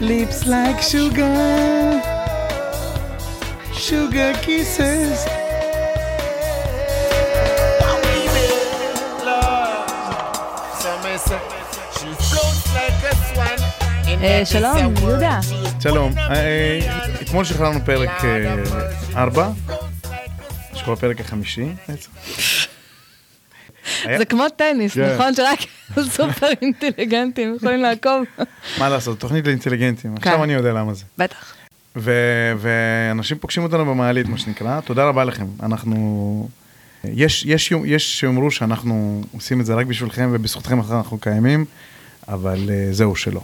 lips like sugar, sugar kisses. אה, שלום, יהודה. שלום, אה, אתמול שחררנו פרק 4, שהוא הפרק החמישי בעצם. זה כמו טניס, כן. נכון? שרק סופר אינטליגנטים יכולים לעקוב. מה לעשות, תוכנית לאינטליגנטים, כן. עכשיו אני יודע למה זה. בטח. ואנשים פוגשים אותנו במעלית, מה שנקרא, תודה רבה לכם. אנחנו... יש, יש, יש שיאמרו שאנחנו עושים את זה רק בשבילכם ובזכותכם אנחנו קיימים, אבל uh, זהו שלא.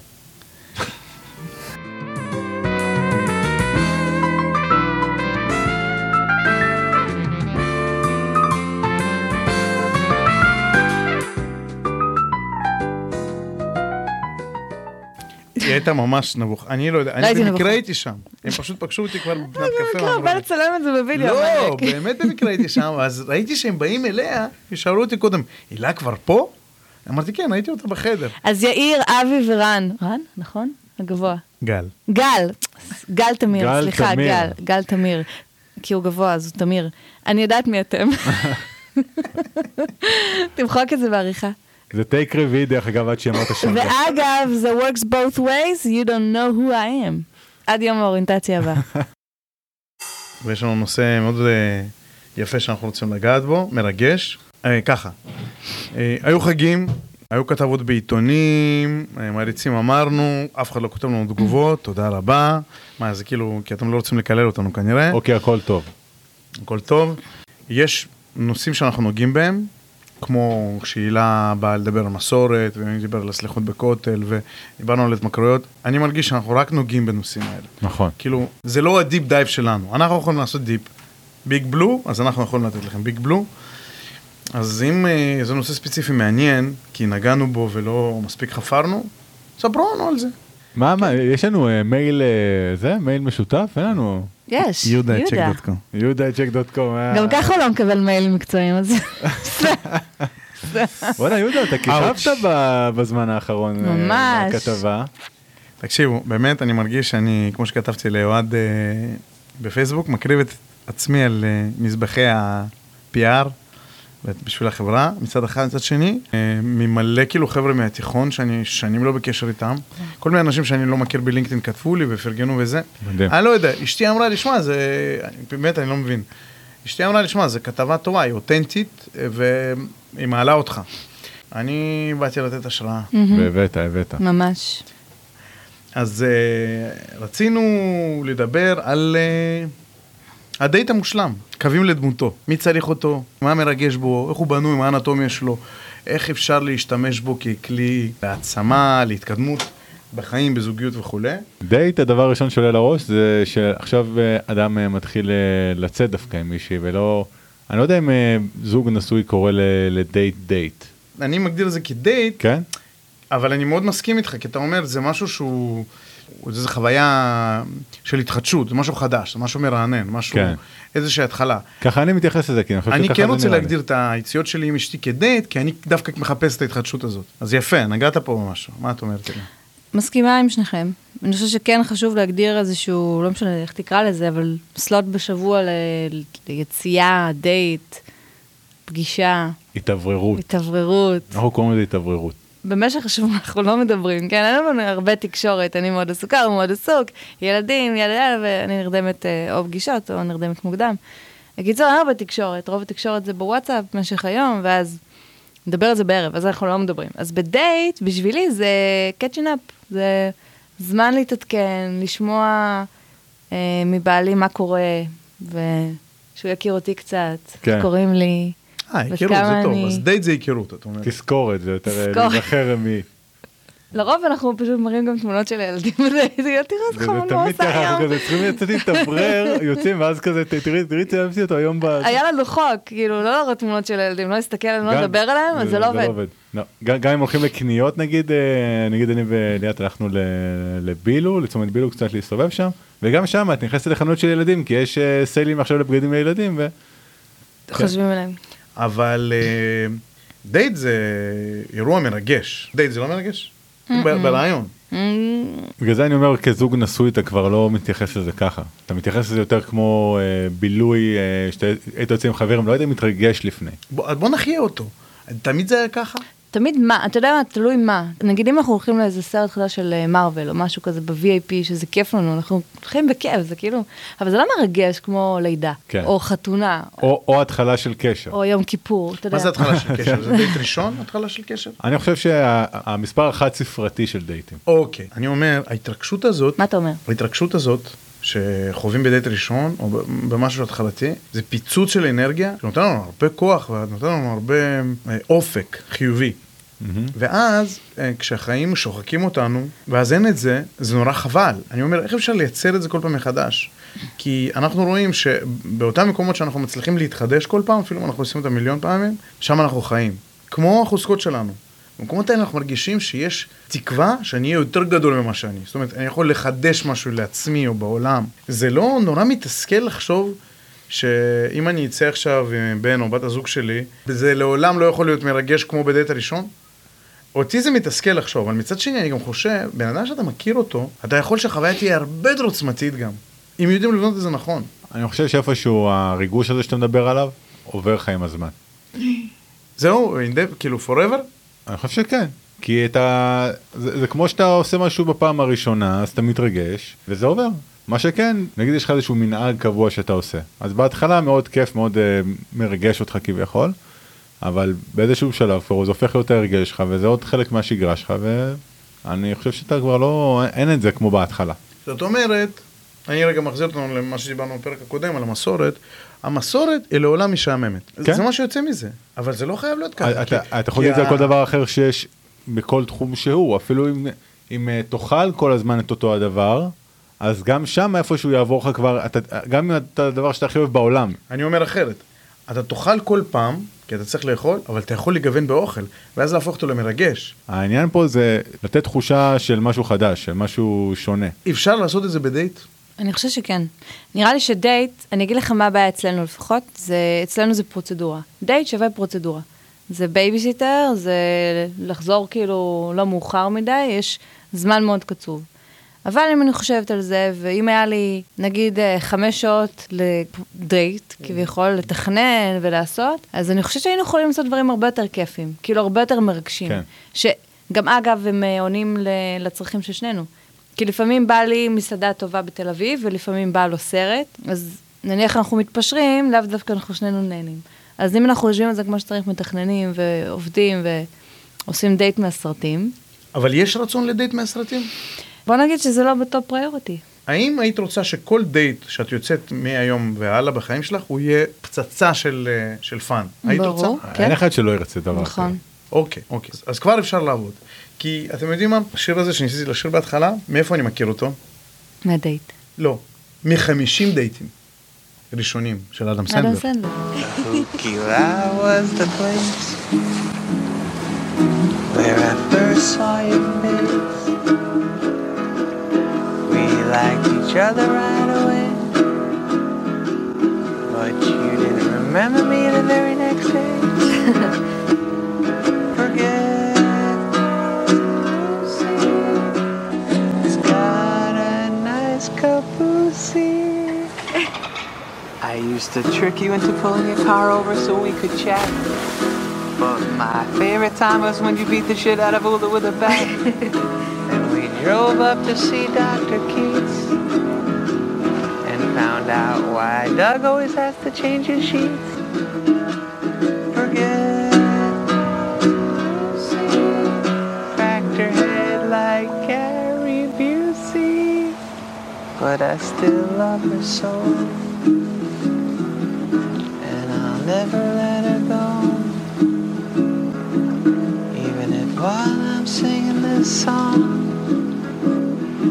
היא הייתה ממש נבוך, אני לא יודע, אני במקרה נבוכה. הייתי שם, הם פשוט פגשו אותי כבר בבנת קפה. במקרה, ואמרו בא לצלם את זה בווידאו. לא. באמת במקרה הייתי שם, אז ראיתי שהם באים אליה, ושאלו אותי קודם, הילה כבר פה? אמרתי, כן, ראיתי אותה בחדר. אז יאיר, אבי ורן, רן, נכון? הגבוה. גל. גל, גל תמיר, סליחה, תמיר. גל, גל תמיר. כי הוא גבוה, אז הוא תמיר. אני יודעת מי אתם. תמחוק את זה בעריכה. זה טייק רביעי דרך אגב עד שאמרת שם. ואגב, זה works both ways, you don't know who I am. עד יום האוריינטציה הבא. ויש לנו נושא מאוד אה, יפה שאנחנו רוצים לגעת בו, מרגש. אה, ככה, אה, היו חגים, היו כתבות בעיתונים, מעריצים אמרנו, אף אחד לא כותב לנו תגובות, תודה רבה. מה, זה כאילו, כי אתם לא רוצים לקלל אותנו כנראה. אוקיי, הכל טוב. הכל טוב. יש נושאים שאנחנו נוגעים בהם, כמו כשהילה באה לדבר על מסורת, ואני דיבר על הסליחות בכותל, ודיברנו על התמכרויות. אני מרגיש שאנחנו רק נוגעים בנושאים האלה. נכון. כאילו, זה לא ה deep dive שלנו, אנחנו יכולים לעשות deep. Big blue, אז אנחנו יכולים לתת לכם big blue. אז אם אה, זה נושא ספציפי מעניין, כי נגענו בו ולא מספיק חפרנו, ספרו לנו על זה. מה, מה, יש לנו אה, מייל, אה, זה, מייל משותף? אין לנו. יש, יהודה, יהודה. צ'ק דוט קום. יהודה צ'ק דוט קום. אה. גם ככה הוא לא מקבל מיילים מקצועיים, אז... וואלה, יהודה, אתה כיכבת ב- בזמן האחרון. אה, ממש. בכתבה. תקשיבו, באמת, אני מרגיש שאני, כמו שכתבתי לאוהד אה, בפייסבוק, מקריב את עצמי על מזבחי ה-PR בשביל החברה, מצד אחד, מצד שני, אה, ממלא כאילו חבר'ה מהתיכון שאני שנים לא בקשר איתם. כל מיני אנשים שאני לא מכיר בלינקדאין כתבו לי ופרגנו וזה. מדהים. אני לא יודע, אשתי אמרה לי, שמע, זה... באמת, אני לא מבין. אשתי אמרה לי, שמע, זו כתבה טובה, היא אותנטית, אה, והיא מעלה אותך. אני באתי לתת השראה. והבאת, הבאת. ממש. אז uh, רצינו לדבר על uh, הדייט המושלם, קווים לדמותו. מי צריך אותו, מה מרגש בו, איך הוא בנוי, מה האנטומיה שלו, איך אפשר להשתמש בו ככלי להעצמה, להתקדמות בחיים, בזוגיות וכולי. דייט, הדבר הראשון שעולה לראש זה שעכשיו אה, אדם אה, מתחיל אה, לצאת דווקא עם מישהי ולא, אני לא יודע אם זוג נשוי קורא לדייט דייט, אני מגדיר את זה כדייט, כן? אבל אני מאוד מסכים איתך, כי אתה אומר, זה משהו שהוא... זו חוויה של התחדשות, זה משהו חדש, זה משהו מרענן, משהו, כן. איזושהי התחלה. ככה אני מתייחס לזה, כי אני חושב אני שככה כן זה רוצה נראה לי. להגדיר את היציאות שלי עם אשתי כדייט, כי אני דווקא מחפש את ההתחדשות הזאת. אז יפה, נגעת פה במשהו, מה את אומרת? מסכימה עם שניכם. אני חושבת שכן חשוב להגדיר איזשהו, לא משנה איך תקרא לזה, אבל סלוט בשבוע ל- ליציאה, דייט, פגישה, התאווררות, התאווררות. אנחנו קוראים לזה התאווררות. במשך השבוע אנחנו לא מדברים, כן? אין לנו הרבה תקשורת, אני מאוד עסוקה, הוא מאוד עסוק, ילדים, יאללה יאללה, ואני נרדמת אה, או פגישות או נרדמת מוקדם. בקיצור, אין הרבה תקשורת, רוב התקשורת זה בוואטסאפ במשך היום, ואז נדבר על זה בערב, אז אנחנו לא מדברים. אז בדייט, בשבילי זה catching up, זה זמן להתעדכן, לשמוע אה, מבעלי מה קורה, ושהוא יכיר אותי קצת, כן. איך קוראים לי. אה, היכרות זה טוב, אני- אז דייט זה היכרות, את אומרת. תזכורת, זה יותר. להיזכר מי. לרוב אנחנו פשוט מראים גם תמונות של הילדים, וזה, תראה זה איזה זה חמוד מה הוא תמיד עושה ככה, אנחנו היום. כזה צריכים לצאת להתאוורר, יוצאים ואז כזה, תראי, תראי, צילמתי אותו היום ב... היה לנו חוק, כאילו, לא להראות תמונות של הילדים, לא להסתכל עליהם, לא לדבר עליהם, אז זה לא עובד. לא. גם אם הולכים לקניות נגיד, אה, נגיד אני וליאת הלכנו ל- לבילו, לצומת בילו קצת להסתובב שם, וגם שם את נכנסת לחנות של ילדים, כי יש אה, סיילים עכשיו לבגדים לילדים, ו... חושבים עליהם. אבל אה, דייט זה אירוע מרגש. דייט זה לא מרגש? ברעיון. בגלל זה אני אומר כזוג נשוי אתה כבר לא מתייחס לזה ככה. אתה מתייחס לזה יותר כמו אה, בילוי אה, שאתה היית יוצא עם חברים לא היית מתרגש לפני. בוא בוא נחיה אותו. תמיד זה היה ככה? תמיד מה, אתה יודע מה, תלוי מה. נגיד אם אנחנו הולכים לאיזה סרט חדש של מארוול או משהו כזה ב-VIP שזה כיף לנו, אנחנו הולכים בכיף, זה כאילו, אבל זה לא מרגש כמו לידה, כן. או חתונה, או, או התחלה של קשר. או יום כיפור, אתה יודע. מה זה התחלה של קשר? זה דייט ראשון? התחלה של קשר? אני חושב שהמספר החד ספרתי של דייטים. אוקיי. אני אומר, ההתרגשות הזאת, מה אתה אומר? ההתרגשות הזאת שחווים בדייט ראשון או במשהו התחלתי, זה פיצוץ של אנרגיה שנותן לנו הרבה כוח ונותן לנו הרבה אה, אופק חיובי. ואז אה, כשהחיים שוחקים אותנו, ואז אין את זה, זה נורא חבל. אני אומר, איך אפשר לייצר את זה כל פעם מחדש? כי אנחנו רואים שבאותם מקומות שאנחנו מצליחים להתחדש כל פעם, אפילו אם אנחנו עושים אותם מיליון פעמים, שם אנחנו חיים. כמו החוזקות שלנו. במקומות האלה אנחנו מרגישים שיש תקווה שאני אהיה יותר גדול ממה שאני. זאת אומרת, אני יכול לחדש משהו לעצמי או בעולם. זה לא נורא מתסכל לחשוב שאם אני אצא עכשיו עם בן או בת הזוג שלי, זה לעולם לא יכול להיות מרגש כמו בדייט הראשון? אותי זה מתסכל לחשוב, אבל מצד שני אני גם חושב, בן אדם שאתה מכיר אותו, אתה יכול שהחוויה תהיה הרבה יותר עוצמתית גם. אם יודעים לבנות את זה נכון. אני חושב שאיפשהו הריגוש הזה שאתה מדבר עליו עובר לך עם הזמן. זהו, כאילו forever? אני חושב שכן. כי אתה, זה, זה כמו שאתה עושה משהו בפעם הראשונה, אז אתה מתרגש, וזה עובר. מה שכן, נגיד יש לך איזשהו מנהג קבוע שאתה עושה. אז בהתחלה מאוד כיף, מאוד אה, מרגש אותך כביכול, אבל באיזשהו שלב כבר זה הופך להיות ההרגל שלך, וזה עוד חלק מהשגרה שלך, ואני חושב שאתה כבר לא, אין את זה כמו בהתחלה. זאת אומרת, אני רגע מחזיר אותנו למה שדיברנו בפרק הקודם, על המסורת. המסורת היא לעולם משעממת. כן. זה מה שיוצא מזה. אבל זה לא חייב להיות ככה. אתה, כי- אתה יכול להגיד את זה על כל דבר אחר שיש בכל תחום שהוא, אפילו אם, אם אה, תאכל כל הזמן את אותו הדבר, אז גם שם איפשהו יעבור לך כבר, אתה, גם אם אתה הדבר שאתה הכי אוהב בעולם. אני אומר אחרת. אתה תאכל כל פעם, כי אתה צריך לאכול, אבל אתה יכול לגוון באוכל, ואז להפוך אותו למרגש. העניין פה זה לתת תחושה של משהו חדש, של משהו שונה. אפשר לעשות את זה בדייט? אני חושבת שכן. נראה לי שדייט, אני אגיד לך מה הבעיה אצלנו לפחות, זה, אצלנו זה פרוצדורה. דייט שווה פרוצדורה. זה בייביסיטר, זה לחזור כאילו לא מאוחר מדי, יש זמן מאוד קצוב. אבל אם אני חושבת על זה, ואם היה לי נגיד אה, חמש שעות לדייט, כביכול, לתכנן ולעשות, אז אני חושבת שהיינו יכולים לעשות דברים הרבה יותר כיפים, כאילו הרבה יותר מרגשים. כן. שגם אגב, הם אה, עונים לצרכים של שנינו. כי לפעמים בא לי מסעדה טובה בתל אביב, ולפעמים בא לו סרט, אז נניח אנחנו מתפשרים, לאו דווקא אנחנו שנינו נהנים. אז אם אנחנו יושבים על זה כמו שצריך, מתכננים ועובדים ועושים דייט מהסרטים, אבל יש רצון לדייט מהסרטים? בוא נגיד שזה לא ב top priority. האם היית רוצה שכל דייט שאת יוצאת מהיום והלאה בחיים שלך, הוא יהיה פצצה של, אה, של fun? היית ברור. רוצה? כן. אין אחד שלא ירצה דבר נכון. כזה. אוקיי, אוקיי. אז- אז כבר אפשר לעבוד. כי אתם יודעים מה? השיר הזה שניסיתי לשיר בהתחלה, מאיפה אני מכיר אותו? מהדייט. לא. מחמישים דייטים ראשונים של אדם אדם סנדלר. סנדלר. The place where I first saw your face. We liked each other right away, but you didn't remember me used to trick you into pulling your car over so we could chat. But my favorite time was when you beat the shit out of Ula with a bat. and we drove up to see Dr. Keats. And found out why Doug always has to change his sheets. Forget. Cracked her head like Gary Busey. But I still love her so song,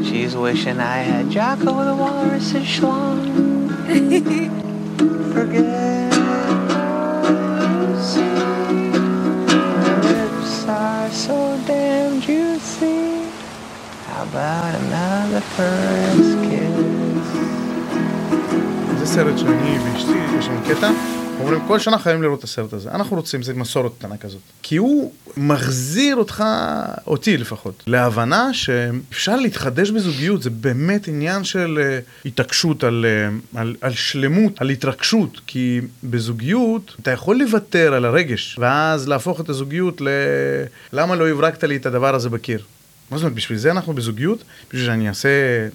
she's wishing I had Jocko the Walrus's schlong. Forget. Lucy. Her lips are so damn juicy. How about another first kiss? זה סרט שאני ואשתי, יש לנו קטע, אומרים, כל שנה חייבים לראות את הסרט הזה. אנחנו רוצים, זה מסורת קטנה כזאת. כי הוא מחזיר אותך, אותי לפחות, להבנה שאפשר להתחדש בזוגיות, זה באמת עניין של אה, התעקשות על, אה, על, על שלמות, על התרגשות. כי בזוגיות אתה יכול לוותר על הרגש, ואז להפוך את הזוגיות ל... למה לא הברקת לי את הדבר הזה בקיר? מה זאת אומרת, בשביל זה אנחנו בזוגיות? בשביל שאני אעשה,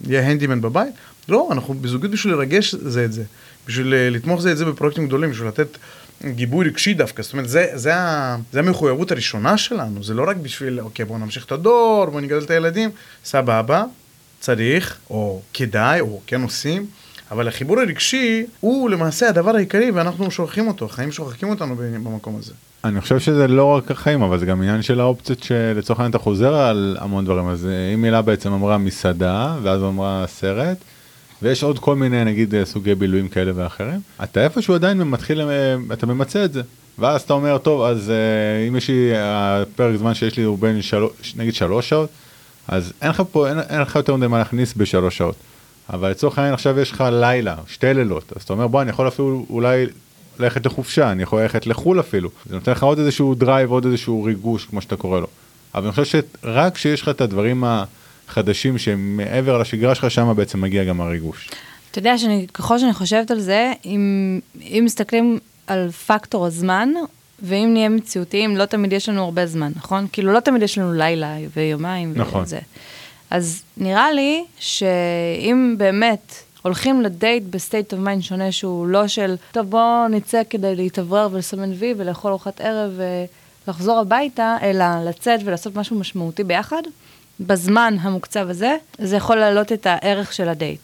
אהיה הנדימן בבית? לא, אנחנו בזוגיות בשביל לרגש זה את זה. בשביל אה, לתמוך זה את זה בפרויקטים גדולים, בשביל לתת גיבוי רגשי דווקא. זאת אומרת, זה, זה, ה, זה המחויבות הראשונה שלנו, זה לא רק בשביל, אוקיי, בואו נמשיך את הדור, בואו נגדל את הילדים, סבבה, צריך, או כדאי, או כן עושים. אבל החיבור הרגשי הוא למעשה הדבר העיקרי ואנחנו שוכחים אותו, החיים שוכחים אותנו במקום הזה. אני חושב שזה לא רק החיים אבל זה גם עניין של האופציות שלצורך העניין אתה חוזר על המון דברים אז אה, אם מילה בעצם אמרה מסעדה ואז אמרה סרט ויש עוד כל מיני נגיד אה, סוגי בילויים כאלה ואחרים אתה איפשהו עדיין מתחיל אה, אתה ממצה את זה ואז אתה אומר טוב אז אם יש לי הפרק זמן שיש לי הוא בין שלוש נגיד שלוש שעות אז אין לך פה אין, אין לך יותר מדי מה להכניס בשלוש שעות. אבל לצורך העניין עכשיו יש לך לילה שתי לילות אז אתה אומר בוא אני יכול אפילו אולי ללכת לחופשה, אני יכול ללכת לחו"ל אפילו. זה נותן לך עוד איזשהו drive, עוד איזשהו ריגוש, כמו שאתה קורא לו. אבל אני חושב שרק כשיש לך את הדברים החדשים שהם מעבר לשגרה שלך, שם בעצם מגיע גם הריגוש. אתה יודע שככל שאני חושבת על זה, אם, אם מסתכלים על פקטור הזמן, ואם נהיה מציאותיים, לא תמיד יש לנו הרבה זמן, נכון? כאילו לא תמיד יש לנו לילה ויומיים נכון. וזה. אז נראה לי שאם באמת הולכים לדייט ב state of mind שונה, שהוא לא של, טוב, בואו נצא כדי להתאוורר ולסמן וי ולאכול ארוחת ערב ולחזור הביתה, אלא לצאת ולעשות משהו משמעותי ביחד, בזמן המוקצב הזה, זה יכול להעלות את הערך של הדייט.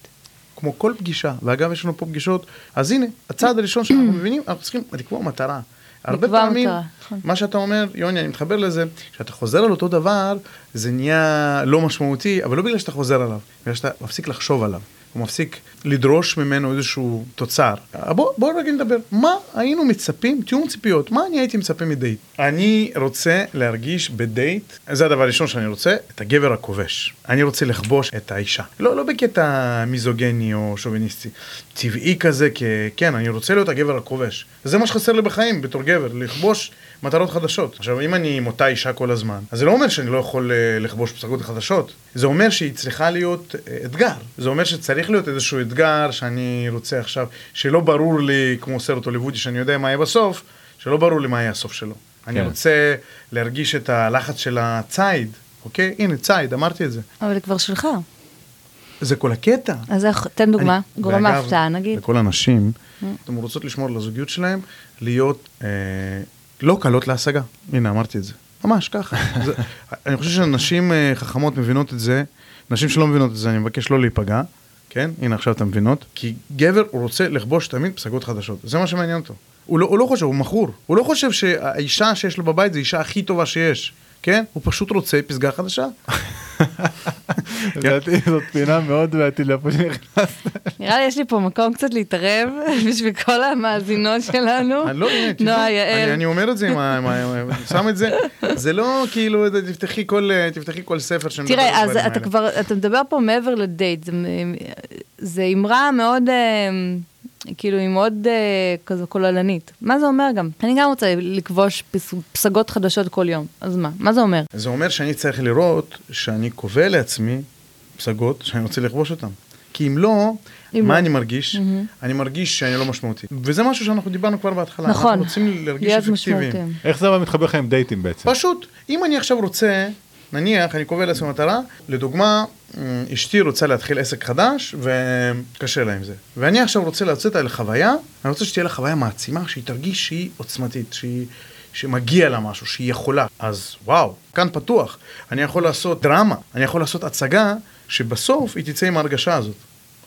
כמו כל פגישה, ואגב, יש לנו פה פגישות, אז הנה, הצעד הראשון שאנחנו מבינים, אנחנו צריכים לקבוע מטרה. הרבה פעמים, מטרה. נכון. מה שאתה אומר, יוני, אני מתחבר לזה, כשאתה חוזר על אותו דבר, זה נהיה לא משמעותי, אבל לא בגלל שאתה חוזר עליו, בגלל שאתה מפסיק לחשוב עליו. הוא מפסיק לדרוש ממנו איזשהו תוצר. בואו בוא רגע נדבר, מה היינו מצפים, תיאום ציפיות, מה אני הייתי מצפה מדייט? אני רוצה להרגיש בדייט, זה הדבר הראשון שאני רוצה, את הגבר הכובש. אני רוצה לכבוש את האישה. לא, לא בקטע מיזוגני או שוביניסטי, טבעי כזה, כ... כן, אני רוצה להיות הגבר הכובש. זה מה שחסר לי בחיים בתור גבר, לכבוש מטרות חדשות. עכשיו, אם אני עם אותה אישה כל הזמן, אז זה לא אומר שאני לא יכול אה, לכבוש פסגות חדשות. זה אומר שהיא צריכה להיות אה, אתגר. זה אומר שצריך להיות איזשהו אתגר שאני רוצה עכשיו, שלא ברור לי, כמו סרט הוליוודי, שאני יודע מה יהיה בסוף, שלא ברור לי מה יהיה הסוף שלו. כן. אני רוצה להרגיש את הלחץ של הציד, אוקיי? הנה, ציד, אמרתי את זה. אבל זה כבר שלך. זה כל הקטע. אז איך, תן דוגמה, גורם ההפתעה נגיד. לכל הנשים, mm. אתן רוצות לשמור על הזוגיות שלהם, להיות אה, לא קלות להשגה. הנה, אמרתי את זה. ממש ככה. זה, אני חושב שנשים אה, חכמות מבינות את זה, נשים שלא מבינות את זה, אני מבקש לא להיפגע, כן? הנה עכשיו אתן מבינות. כי גבר, הוא רוצה לכבוש תמיד פסגות חדשות. זה מה שמעניין אותו. הוא לא, הוא לא חושב, הוא מכור. הוא לא חושב שהאישה שיש לו בבית זה האישה הכי טובה שיש. כן? הוא פשוט רוצה פסגה חדשה. לדעתי זאת פינה מאוד בעייתית לאיפה שנכנסת. נראה לי יש לי פה מקום קצת להתערב בשביל כל המאזינות שלנו. לא, נועה, יעל. אני אומר את זה, אני שם את זה, זה לא כאילו, תפתחי כל ספר שמדבר תראה, אז אתה כבר, אתה מדבר פה מעבר לדייט, זה אמרה מאוד... כאילו היא מאוד אה, כזו כוללנית. מה זה אומר גם? אני גם רוצה לכבוש פס, פסגות חדשות כל יום, אז מה? מה זה אומר? זה אומר שאני צריך לראות שאני קובע לעצמי פסגות שאני רוצה לכבוש אותן. כי אם לא, אם מה לא. אני מרגיש? Mm-hmm. אני מרגיש שאני לא משמעותי. וזה משהו שאנחנו דיברנו כבר בהתחלה. נכון. אנחנו רוצים להרגיש אפקטיביים. איך זה אבל מתחבר לך עם דייטים בעצם? פשוט, אם אני עכשיו רוצה נניח, אני קובע לעצמי מטרה, לדוגמה, אשתי רוצה להתחיל עסק חדש וקשה לה עם זה. ואני עכשיו רוצה לצאת על חוויה, אני רוצה שתהיה לה חוויה מעצימה, שהיא תרגיש שהיא עוצמתית, שהיא... שמגיע לה משהו, שהיא יכולה. אז וואו, כאן פתוח. אני יכול לעשות דרמה, אני יכול לעשות הצגה, שבסוף היא תצא עם ההרגשה הזאת.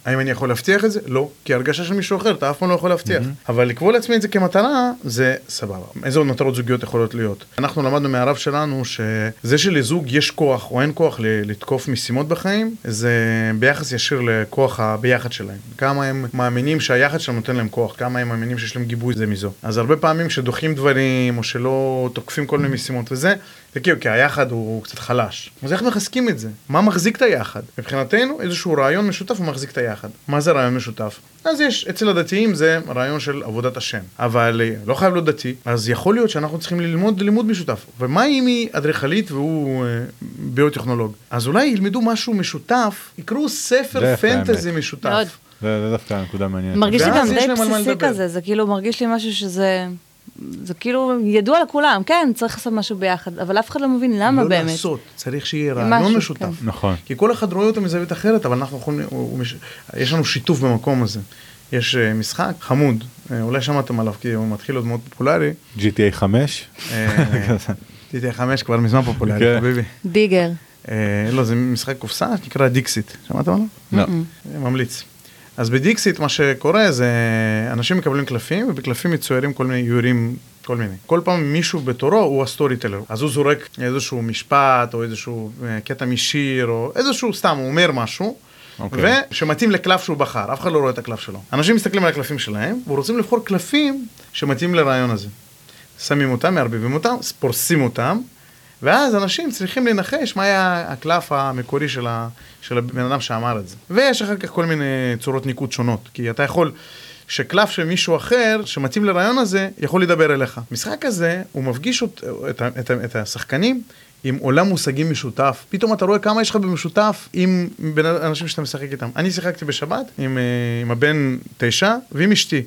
האם אני יכול להבטיח את זה? לא, כי הרגשה של מישהו אחר, אתה אף פעם לא יכול להבטיח. Mm-hmm. אבל לקבוע לעצמי את זה כמטרה, זה סבבה. איזה עוד מטרות זוגיות יכולות להיות? אנחנו למדנו מהרב שלנו שזה שלזוג יש כוח או אין כוח לתקוף משימות בחיים, זה ביחס ישיר לכוח הביחד שלהם. כמה הם מאמינים שהיחד שלהם נותן להם כוח, כמה הם מאמינים שיש להם גיבוי זה מזו. אז הרבה פעמים כשדוחים דברים, או שלא תוקפים כל מיני משימות וזה, זה כאילו, כי היחד הוא קצת חלש. אז איך מחזקים את זה? מה מחזיק את היחד? מבחינתנו, איזשהו רעיון משותף הוא מחזיק את היחד. מה זה רעיון משותף? אז יש, אצל הדתיים זה רעיון של עבודת השם. אבל אה, לא חייב להיות דתי, אז יכול להיות שאנחנו צריכים ללמוד לימוד משותף. ומה אם היא אדריכלית והוא אה, ביוטכנולוג? אז אולי ילמדו משהו משותף, יקראו ספר פנטזי מאוד. משותף. זה זה דווקא נקודה מעניינת. מרגיש לי גם די בסיסי. כזה, זה כאילו מרגיש לי משהו שזה... זה כאילו ידוע לכולם, כן, צריך לעשות משהו ביחד, אבל אף אחד לא מבין למה לא באמת. לעשות, צריך שיהיה משהו, רעיון משותף. כן. נכון. כי כל אחד רואה אותו מזווית אחרת, אבל אנחנו יכולים, הוא, הוא מש... יש לנו שיתוף במקום הזה. יש uh, משחק חמוד, uh, אולי שמעתם עליו כי הוא מתחיל להיות מאוד פופולרי. GTA 5? GTA 5 כבר מזמן פופולרי, כן. חביבי. דיגר. Uh, לא, זה משחק קופסה שנקרא דיקסיט, שמעתם עליו? לא. אה, ממליץ. אז בדיקסיט מה שקורה זה אנשים מקבלים קלפים ובקלפים מצוירים כל מיני איורים כל מיני. כל פעם מישהו בתורו הוא ה storyteller. אז הוא זורק איזשהו משפט או איזשהו אה, קטע משיר או איזשהו סתם, הוא אומר משהו. אוקיי. שמתאים לקלף שהוא בחר, אף אחד לא רואה את הקלף שלו. אנשים מסתכלים על הקלפים שלהם ורוצים לבחור קלפים שמתאים לרעיון הזה. שמים אותם, מערבבים אותם, פורסים אותם, ואז אנשים צריכים לנחש מה היה הקלף המקורי של, ה, של הבן אדם שאמר את זה. ויש אחר כך כל מיני צורות ניקוד שונות, כי אתה יכול שקלף של מישהו אחר שמתאים לרעיון הזה, יכול לדבר אליך. המשחק הזה, הוא מפגיש את, את, ה- את השחקנים עם עולם מושגים משותף. פתאום אתה רואה כמה יש לך במשותף עם בין האנשים שאתה משחק איתם. אני שיחקתי בשבת עם, אה, עם הבן תשע ועם אשתי.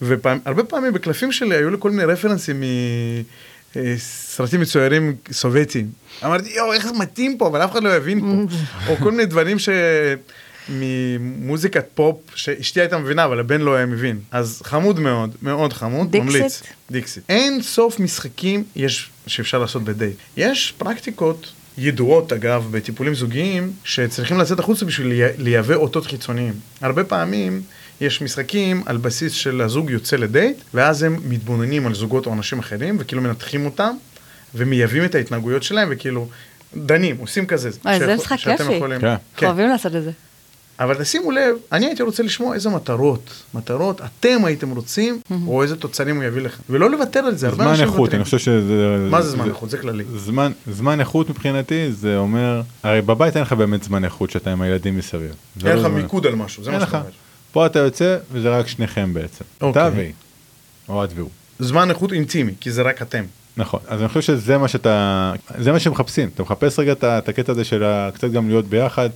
והרבה פעמים בקלפים שלי היו לי כל מיני רפרנסים מסרטים מצוירים סובייטיים. אמרתי, יואו, איך זה מתאים פה, אבל אף אחד לא יבין פה. או כל מיני דברים ש... ממוזיקת פופ שאשתי הייתה מבינה, אבל הבן לא היה מבין. אז חמוד מאוד, מאוד חמוד, דיקסיט? ממליץ. דיקסיט. אין סוף משחקים יש שאפשר לעשות בדייט. יש פרקטיקות ידועות, אגב, בטיפולים זוגיים, שצריכים לצאת החוצה בשביל לייבא אותות חיצוניים. הרבה פעמים יש משחקים על בסיס של הזוג יוצא לדייט, ואז הם מתבוננים על זוגות או אנשים אחרים, וכאילו מנתחים אותם, ומייבאים את ההתנהגויות שלהם, וכאילו דנים, עושים כזה. אוי, זה משחק כיפי. יכולים- כן. כן. אוהבים לעשות את זה. אבל תשימו לב, אני הייתי רוצה לשמוע איזה מטרות, מטרות אתם הייתם רוצים, או איזה תוצרים הוא יביא לכם. ולא לוותר על זה, הרבה זמן איכות. אני חושב שזה... מה זה זמן איכות? זה כללי. זמן, זמן איכות מבחינתי זה אומר, הרי בבית אין לך באמת זמן איכות שאתה עם הילדים מסביב. אין לא לך זמן- מיקוד על משהו, זה מה. שאתה אומר. פה אתה יוצא וזה רק שניכם בעצם. אוקיי. אתה והיא. או את והוא. זמן איכות אינטימי, כי זה רק אתם. נכון, אז אני חושב שזה מה שאתה, זה מה שמחפשים, אתה מחפש רגע את הקטע הזה של קצת גם להיות ביחד,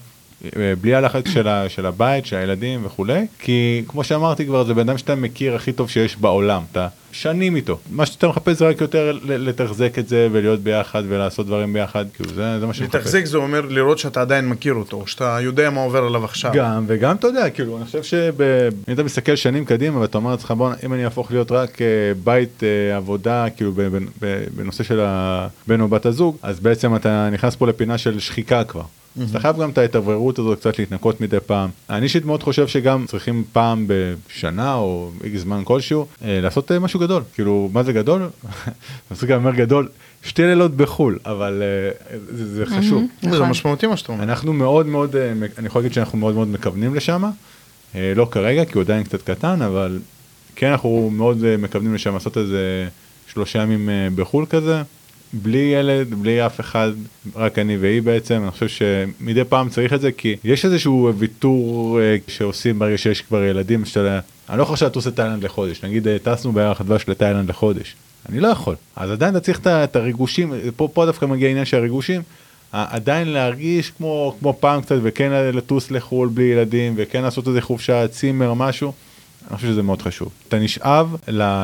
בלי הלחץ של, ה- של הבית, של הילדים וכולי, כי כמו שאמרתי כבר, זה בן אדם שאתה מכיר הכי טוב שיש בעולם, אתה שנים איתו, מה שאתה מחפש זה רק יותר לתחזק את זה ולהיות ביחד ולעשות דברים ביחד, כאילו זה, זה מה שמחפש. לתחזק זה אומר לראות שאתה עדיין מכיר אותו, או שאתה יודע מה עובר עליו עכשיו. גם וגם אתה יודע כאילו אני חושב שאם אתה מסתכל שנים קדימה ואתה אומר לעצמך בוא אם אני אהפוך להיות רק אה, בית אה, עבודה כאילו בנושא של הבן או בת הזוג אז בעצם אתה נכנס פה לפינה של שחיקה כבר. אז אתה חייב גם את ההתאווררות הזאת קצת להתנקות מדי פעם. אני אישית מאוד חושב שגם צריכים פעם בשנה או איקס זמן כלשהו אה, לעשות אה, משהו גדול כאילו מה זה גדול? אני גם אומר גדול שתי לילות בחול אבל אה, זה, זה חשוב. זה נכון. משמעותי מה שאתה אומר. אנחנו מאוד מאוד, אה, אני יכול להגיד שאנחנו מאוד מאוד מכוונים לשם, אה, לא כרגע כי הוא עדיין קצת קטן, אבל כן אנחנו מאוד אה, מכוונים לשם לעשות איזה שלושה ימים אה, בחו"ל כזה, בלי ילד, בלי אף אחד, רק אני והיא בעצם, אני חושב שמדי פעם צריך את זה כי יש איזשהו ויתור אה, שעושים ברגע שיש כבר ילדים, שאתה, אני לא יכול לטוס לתאילנד לחודש, נגיד אה, טסנו ביחד דבש לתאילנד לחודש, אני לא יכול, אז עדיין אתה צריך את הריגושים, פה, פה דווקא מגיע העניין של הריגושים. עדיין להרגיש כמו כמו פעם קצת וכן לטוס לחו"ל בלי ילדים וכן לעשות איזה חופשה צימר משהו. אני חושב שזה מאוד חשוב. אתה נשאב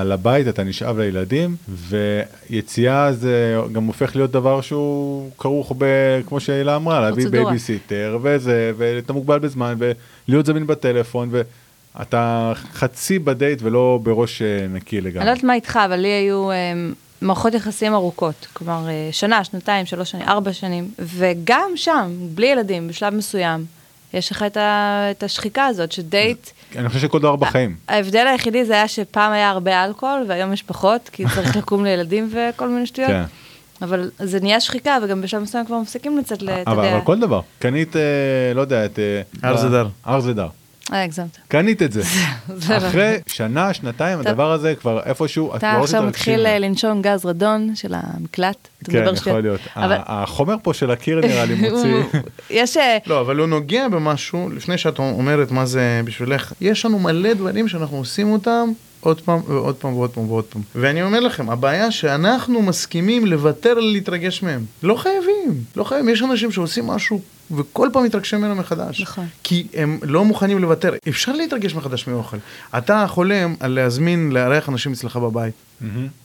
לבית, אתה נשאב לילדים, ויציאה זה גם הופך להיות דבר שהוא כרוך ב... כמו שהילה אמרה, להביא. בייביסיטר וזה, ואתה מוגבל בזמן, ולהיות זמין בטלפון, ואתה חצי בדייט ולא בראש אה, נקי לגמרי. אני לא יודעת מה איתך, אבל לי היו אה, מערכות יחסים ארוכות. כלומר, אה, שנה, שנתיים, שלוש שנים, ארבע שנים, וגם שם, בלי ילדים, בשלב מסוים, יש לך את, ה, את השחיקה הזאת, שדייט, אני חושב שכל דבר בחיים. ההבדל היחידי זה היה שפעם היה הרבה אלכוהול, והיום יש פחות, כי צריך לקום לילדים וכל מיני שטויות. כן. אבל זה נהיה שחיקה, וגם בשלב מסוים כבר מפסיקים לצאת, ל- אתה אבל, יודע. אבל כל דבר. קנית, אה, לא יודע, את... אה, הר אה, הגזמת. קנית את זה. לא- אחרי שנה, שנתיים. הדבר הזה כבר איפשהו, את אתה לא עכשיו תתרגשי מתחיל ממנו. אה, לנשום גז רדון של המקלט. אתה כן, יכול. להיות. החומר פה של הקיר נראה לי מוציא. יש... אה, לא, אבל הוא נוגע במשהו, לפני שאת אומרת מה זה בשבילך, יש לנו מלא דברים שאנחנו עושים אותם עוד פעם ועוד פעם ועוד פעם ועוד פעם. ואני אומר לכם, הבעיה שאנחנו מסכימים לוותר להתרגש מהם. לא חייבים, לא חייבים. יש אנשים שעושים משהו וכל פעם מתרגשים ממנו מחדש. נכון. כי הם לא מוכנים לוותר. אפשר להתרגש מחדש מאוכל. אתה חולם על להזמין, לארח אנשים אצלך בבית.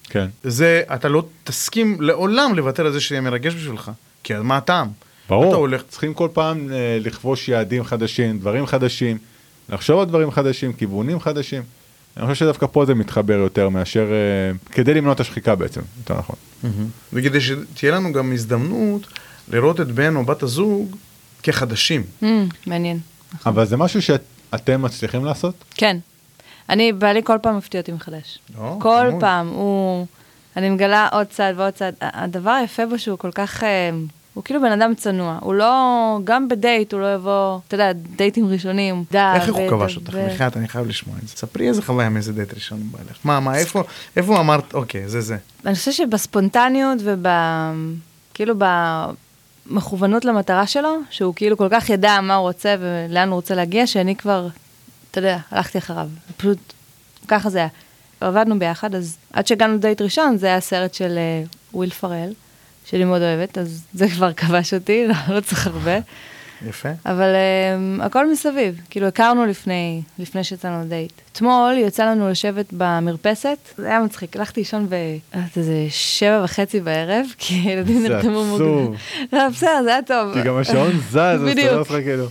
כן. זה, אתה לא תסכים לעולם לוותר על זה שיהיה מרגש בשבילך. כי מה הטעם? אתה ברור, הולך צריכים כל פעם אה, לכבוש יעדים חדשים, דברים חדשים, לחשוב על דברים חדשים, כיוונים חדשים. אני חושב שדווקא פה זה מתחבר יותר מאשר, אה, כדי למנוע את השחיקה בעצם, יותר נכון. וכדי שתהיה לנו גם הזדמנות לראות את בן או בת הזוג כחדשים. mm, מעניין. אבל זה משהו שאתם מצליחים לעשות? כן. אני, בעלי כל פעם מפתיע אותי מחדש. לא, כל. פעם, הוא... אני מגלה עוד צד ועוד. ה- הדבר היפה בו שהוא כל כך... הוא כאילו בן אדם צנוע. הוא לא... גם בדייט הוא לא יבוא, אתה יודע, דייטים ראשונים. דע, איך הוא כבש אותך? בחייאת, אני חייב לשמוע את זה. ספרי איזה חוויה מאיזה דייט ראשון בא לך. מה, מה, איפה, איפה אמרת, אוקיי, זה זה. אני חושבת שבספונטניות וב... כאילו במכוונות למטרה שלו, שהוא כאילו כל כך ידע מה הוא רוצה ולאן הוא רוצה להגיע, שאני כבר, אתה יודע, הלכתי אחריו. פשוט, ככה זה היה. עבדנו ביחד, אז עד שהגענו לדייט ראשון, זה היה סרט של אה, וויל פרל, שאני מאוד אוהבת, אז זה כבר כבש אותי, לא, צריך הרבה. יפה. אבל um, הכל מסביב, כאילו הכרנו לפני, לפני שיצאנו לדייט. אתמול יצא לנו לשבת במרפסת, זה היה מצחיק, הלכתי לישון ב... איזה שבע וחצי בערב, כי ילדים זה נרתמו עצוב. מוקדם. לא, בסדר, זה היה טוב. כי גם השעון זז, אז אתה בדיוק. לא עושה כאילו.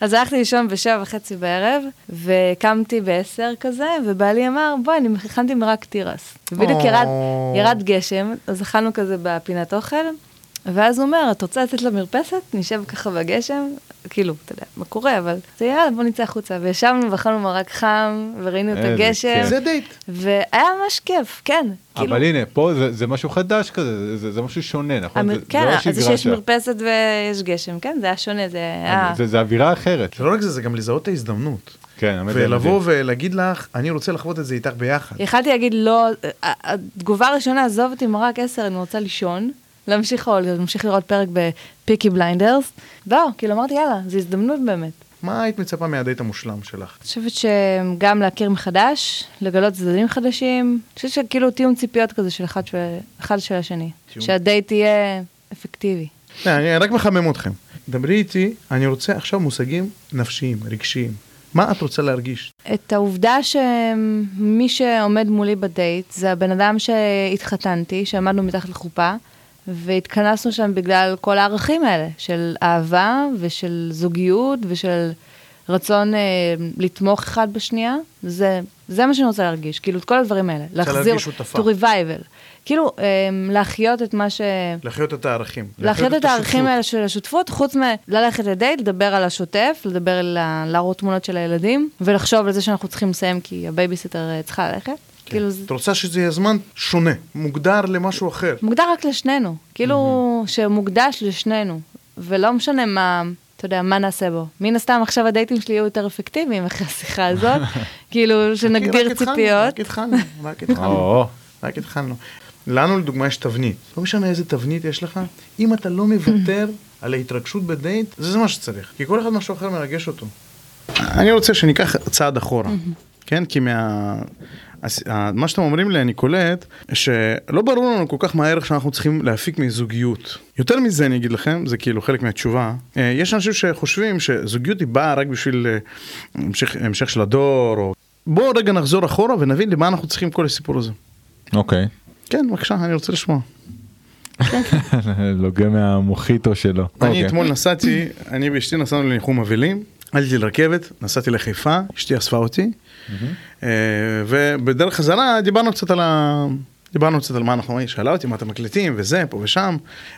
אז הלכתי לישון בשבע וחצי בערב, וקמתי בעשר כזה, ובעלי אמר, בואי, אני הכנתי מרק תירס. ירד, ירד גשם, אז אכלנו כזה בפינת אוכל, ואז הוא אומר, את רוצה לצאת למרפסת? נשב ככה בגשם, כאילו, אתה יודע, מה קורה, אבל זה יאללה, בוא נצא החוצה. וישבנו ואכלנו מרק חם, וראינו את הגשם. זה דייט. והיה ממש כיף, כן. כאילו, אבל הנה, פה זה- זה משהו חדש כזה, זה- זה- זה משהו שונה, נכון? זה- זה כן, לא אז השגרה שיש. מרפסת ויש גשם, כן, זה היה שונה, זה היה... זה- זה אווירה אחרת. זה לא רק זה, זה גם לזהות את ההזדמנות. כן, האמת זה ולבוא. ולהגיד לך, אני רוצה לחוות את זה איתך ביחד. יכלתי להגיד לא, התגובה הראשונה, עזוב אותי מרק 10, אני רוצה לישון, להמשיך או להמשיך לראות פרק בפיקי בליינדרס. לא, כאילו אמרתי, יאללה, זו הזדמנות באמת. מה היית מצפה מהדייט המושלם שלך? אני חושבת שגם להכיר מחדש, לגלות צדדים חדשים, אני חושבת שכאילו תיאום ציפיות כזה של אחד של, אחד של השני. תיאום. שהדייט יהיה אפקטיבי. לא, אני רק מחמם אתכם. דברי איתי, אני רוצה עכשיו מושגים נפשיים, רגשיים. מה את רוצה להרגיש? את העובדה שמי שעומד מולי בדייט זה הבן אדם שהתחתנתי, שעמדנו מתחת לחופה, והתכנסנו שם בגלל כל הערכים האלה, של אהבה ושל זוגיות ושל רצון אה, לתמוך אחד בשנייה. זה, זה מה שאני רוצה להרגיש, כאילו את כל הדברים האלה. להחזיר, to revival. כאילו, אה, להחיות את מה ש... לחיות את הערכים. להחיות את הערכים השותפות. האלה של השותפות, חוץ מללכת לדייט, לדבר על השוטף, לדבר על ה- להראות תמונות של הילדים, ולחשוב על זה שאנחנו צריכים לסיים כי הבייביסיטר אה, צריכה ללכת. כאילו, זה את רוצה שזה יהיה זמן שונה, מוגדר למשהו אחר. מוגדר רק לשנינו, כאילו שמוקדש לשנינו, ולא משנה מה, אתה יודע, מה נעשה בו. מן הסתם עכשיו הדייטים שלי יהיו יותר אפקטיביים אחרי השיחה הזאת, כאילו שנגדיר ציפיות. רק התחלנו, רק התחלנו. רק התחלנו. לנו לדוגמה יש תבנית, לא משנה איזה תבנית יש לך, אם אתה לא מוותר על ההתרגשות בדייט, זה זה מה שצריך, כי כל אחד משהו אחר מרגש אותו. אני רוצה שניקח צעד אחורה, כן? כי מה... הס- ה- מה שאתם אומרים לי, אני קולט, שלא ברור לנו כל כך מה הערך שאנחנו צריכים להפיק מזוגיות. יותר מזה אני אגיד לכם, זה כאילו חלק מהתשובה. אה, יש אנשים שחושבים שזוגיות היא באה רק בשביל אה, המשך, המשך של הדור, או... בואו רגע נחזור אחורה ונבין למה אנחנו צריכים כל הסיפור הזה. אוקיי. כן, בבקשה, אני רוצה לשמוע. לוגה מהמוחיטו שלו. אני אוקיי. אתמול נסעתי, אני ואשתי נסענו לניחום אבלים, עליתי לרכבת, נסעתי לחיפה, אשתי אספה אותי, אה, ובדרך חזרה דיברנו קצת על ה... דיברנו קצת על מה אנחנו, היא שאלה אותי מה אתם מקליטים וזה, פה ושם.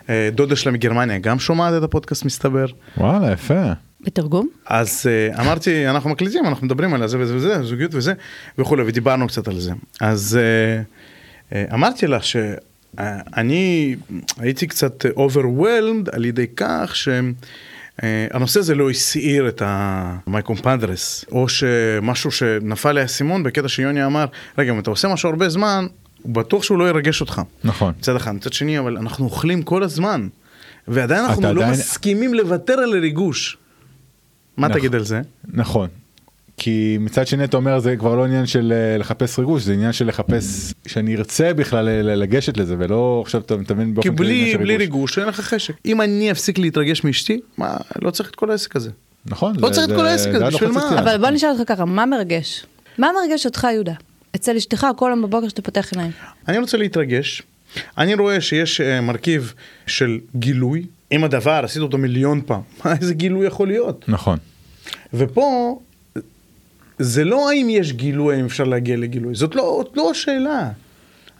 אה, דודה שלה מגרמניה גם שומעת את הפודקאסט מסתבר. וואלה, יפה. בתרגום? אז uh, אמרתי, אנחנו מקליטים, אנחנו מדברים על זה וזה וזה, זוגיות וזה, וכולי, ודיברנו קצת על זה. אז אמרתי לה שאני הייתי קצת overwhelmed על ידי כך אה, הנושא הזה לא הסעיר את המייקומפדרס, או שמשהו שנפל לי האסימון בקטע שיוני אמר, רגע, אם אתה עושה משהו הרבה זמן, הוא בטוח שהוא לא ירגש אותך. נכון. מצד אחד, מצד שני, אבל אנחנו אוכלים כל הזמן, ועדיין אנחנו לא עדיין- מסכימים לוותר על הריגוש. מה נכון. תגיד על זה? נכון. כי מצד שני אתה אומר זה כבר לא עניין של אה, לחפש ריגוש זה עניין של לחפש שאני ארצה בכלל לגשת לזה ולא עכשיו אתה מבין כי באופן כללי עניין בלי, בלי ריגוש אין לך חשק. אם אני אפסיק להתרגש מאשתי, מה, לא צריך את כל העסק הזה. נכון לא זה- צריך את זה- כל העסק הזה, זה בשביל מה? יציאה. אבל בוא נשאל אותך ככה, מה מרגש? מה מרגש אותך, יהודה? אצל אשתך כל יום בבוקר שאתה פותח עיניים. אני רוצה להתרגש. אני רואה שיש אה, מרכיב של גילוי. אם הדבר, עשית אותו מיליון פעם, מה, איזה גילוי יכול להיות? נכון ופה, זה לא האם יש גילוי, האם אפשר להגיע לגילוי, זאת לא, לא השאלה.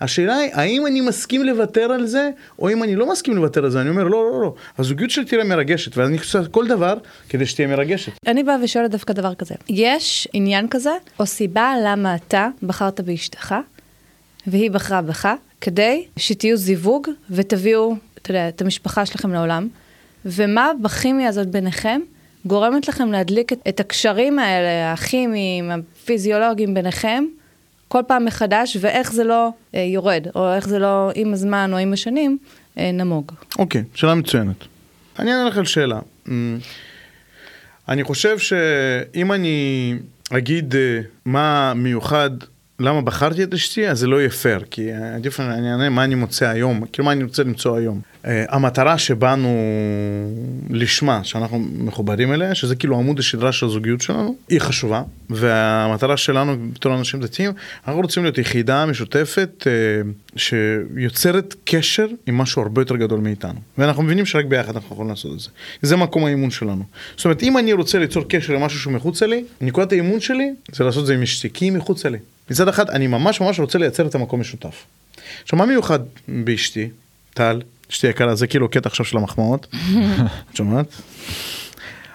השאלה היא, האם אני מסכים לוותר על זה, או אם אני לא מסכים לוותר על זה, אני אומר, לא, לא, לא. הזוגיות שלי תראה מרגשת, ואני חושב כל דבר כדי שתהיה מרגשת. אני באה ושואלת דווקא דבר כזה. יש עניין כזה, או סיבה למה אתה בחרת באשתך, והיא בחרה בך, כדי שתהיו זיווג ותביאו, אתה יודע, את המשפחה שלכם לעולם, ומה בכימיה הזאת ביניכם גורמת לכם להדליק את, את הקשרים האלה, הכימיים, הפיזיולוגיים ביניכם, כל פעם מחדש, ואיך זה לא אה, יורד, או איך זה לא עם הזמן או עם השנים אה, נמוג. אוקיי, שאלה מצוינת. אני אענה לך על שאלה. אמ, אני חושב שאם אני אגיד אה, מה מיוחד, למה בחרתי את אשתי, אז זה לא יהיה פייר, כי אה, עדיף אני אענה מה אני מוצא היום, כאילו מה אני רוצה למצוא היום. אה, המטרה שבאנו לשמה, שאנחנו מחוברים אליה, שזה כאילו עמוד השדרה של הזוגיות שלנו, היא חשובה, והמטרה שלנו בתור אנשים דתיים, אנחנו רוצים להיות יחידה משותפת אה, שיוצרת קשר עם משהו הרבה יותר גדול מאיתנו. ואנחנו מבינים שרק ביחד אנחנו יכולים לעשות את זה. זה מקום האימון שלנו. זאת אומרת, אם אני רוצה ליצור קשר עם משהו שהוא מחוצה לי, נקודת האימון שלי זה לעשות את זה עם אשתי, כי היא מחוצה לי. מצד אחד, אני ממש ממש רוצה לייצר את המקום משותף. עכשיו, מה מיוחד באשתי, טל, אשתי יקרה, זה כאילו קטע עכשיו של המחמאות, את שומעת?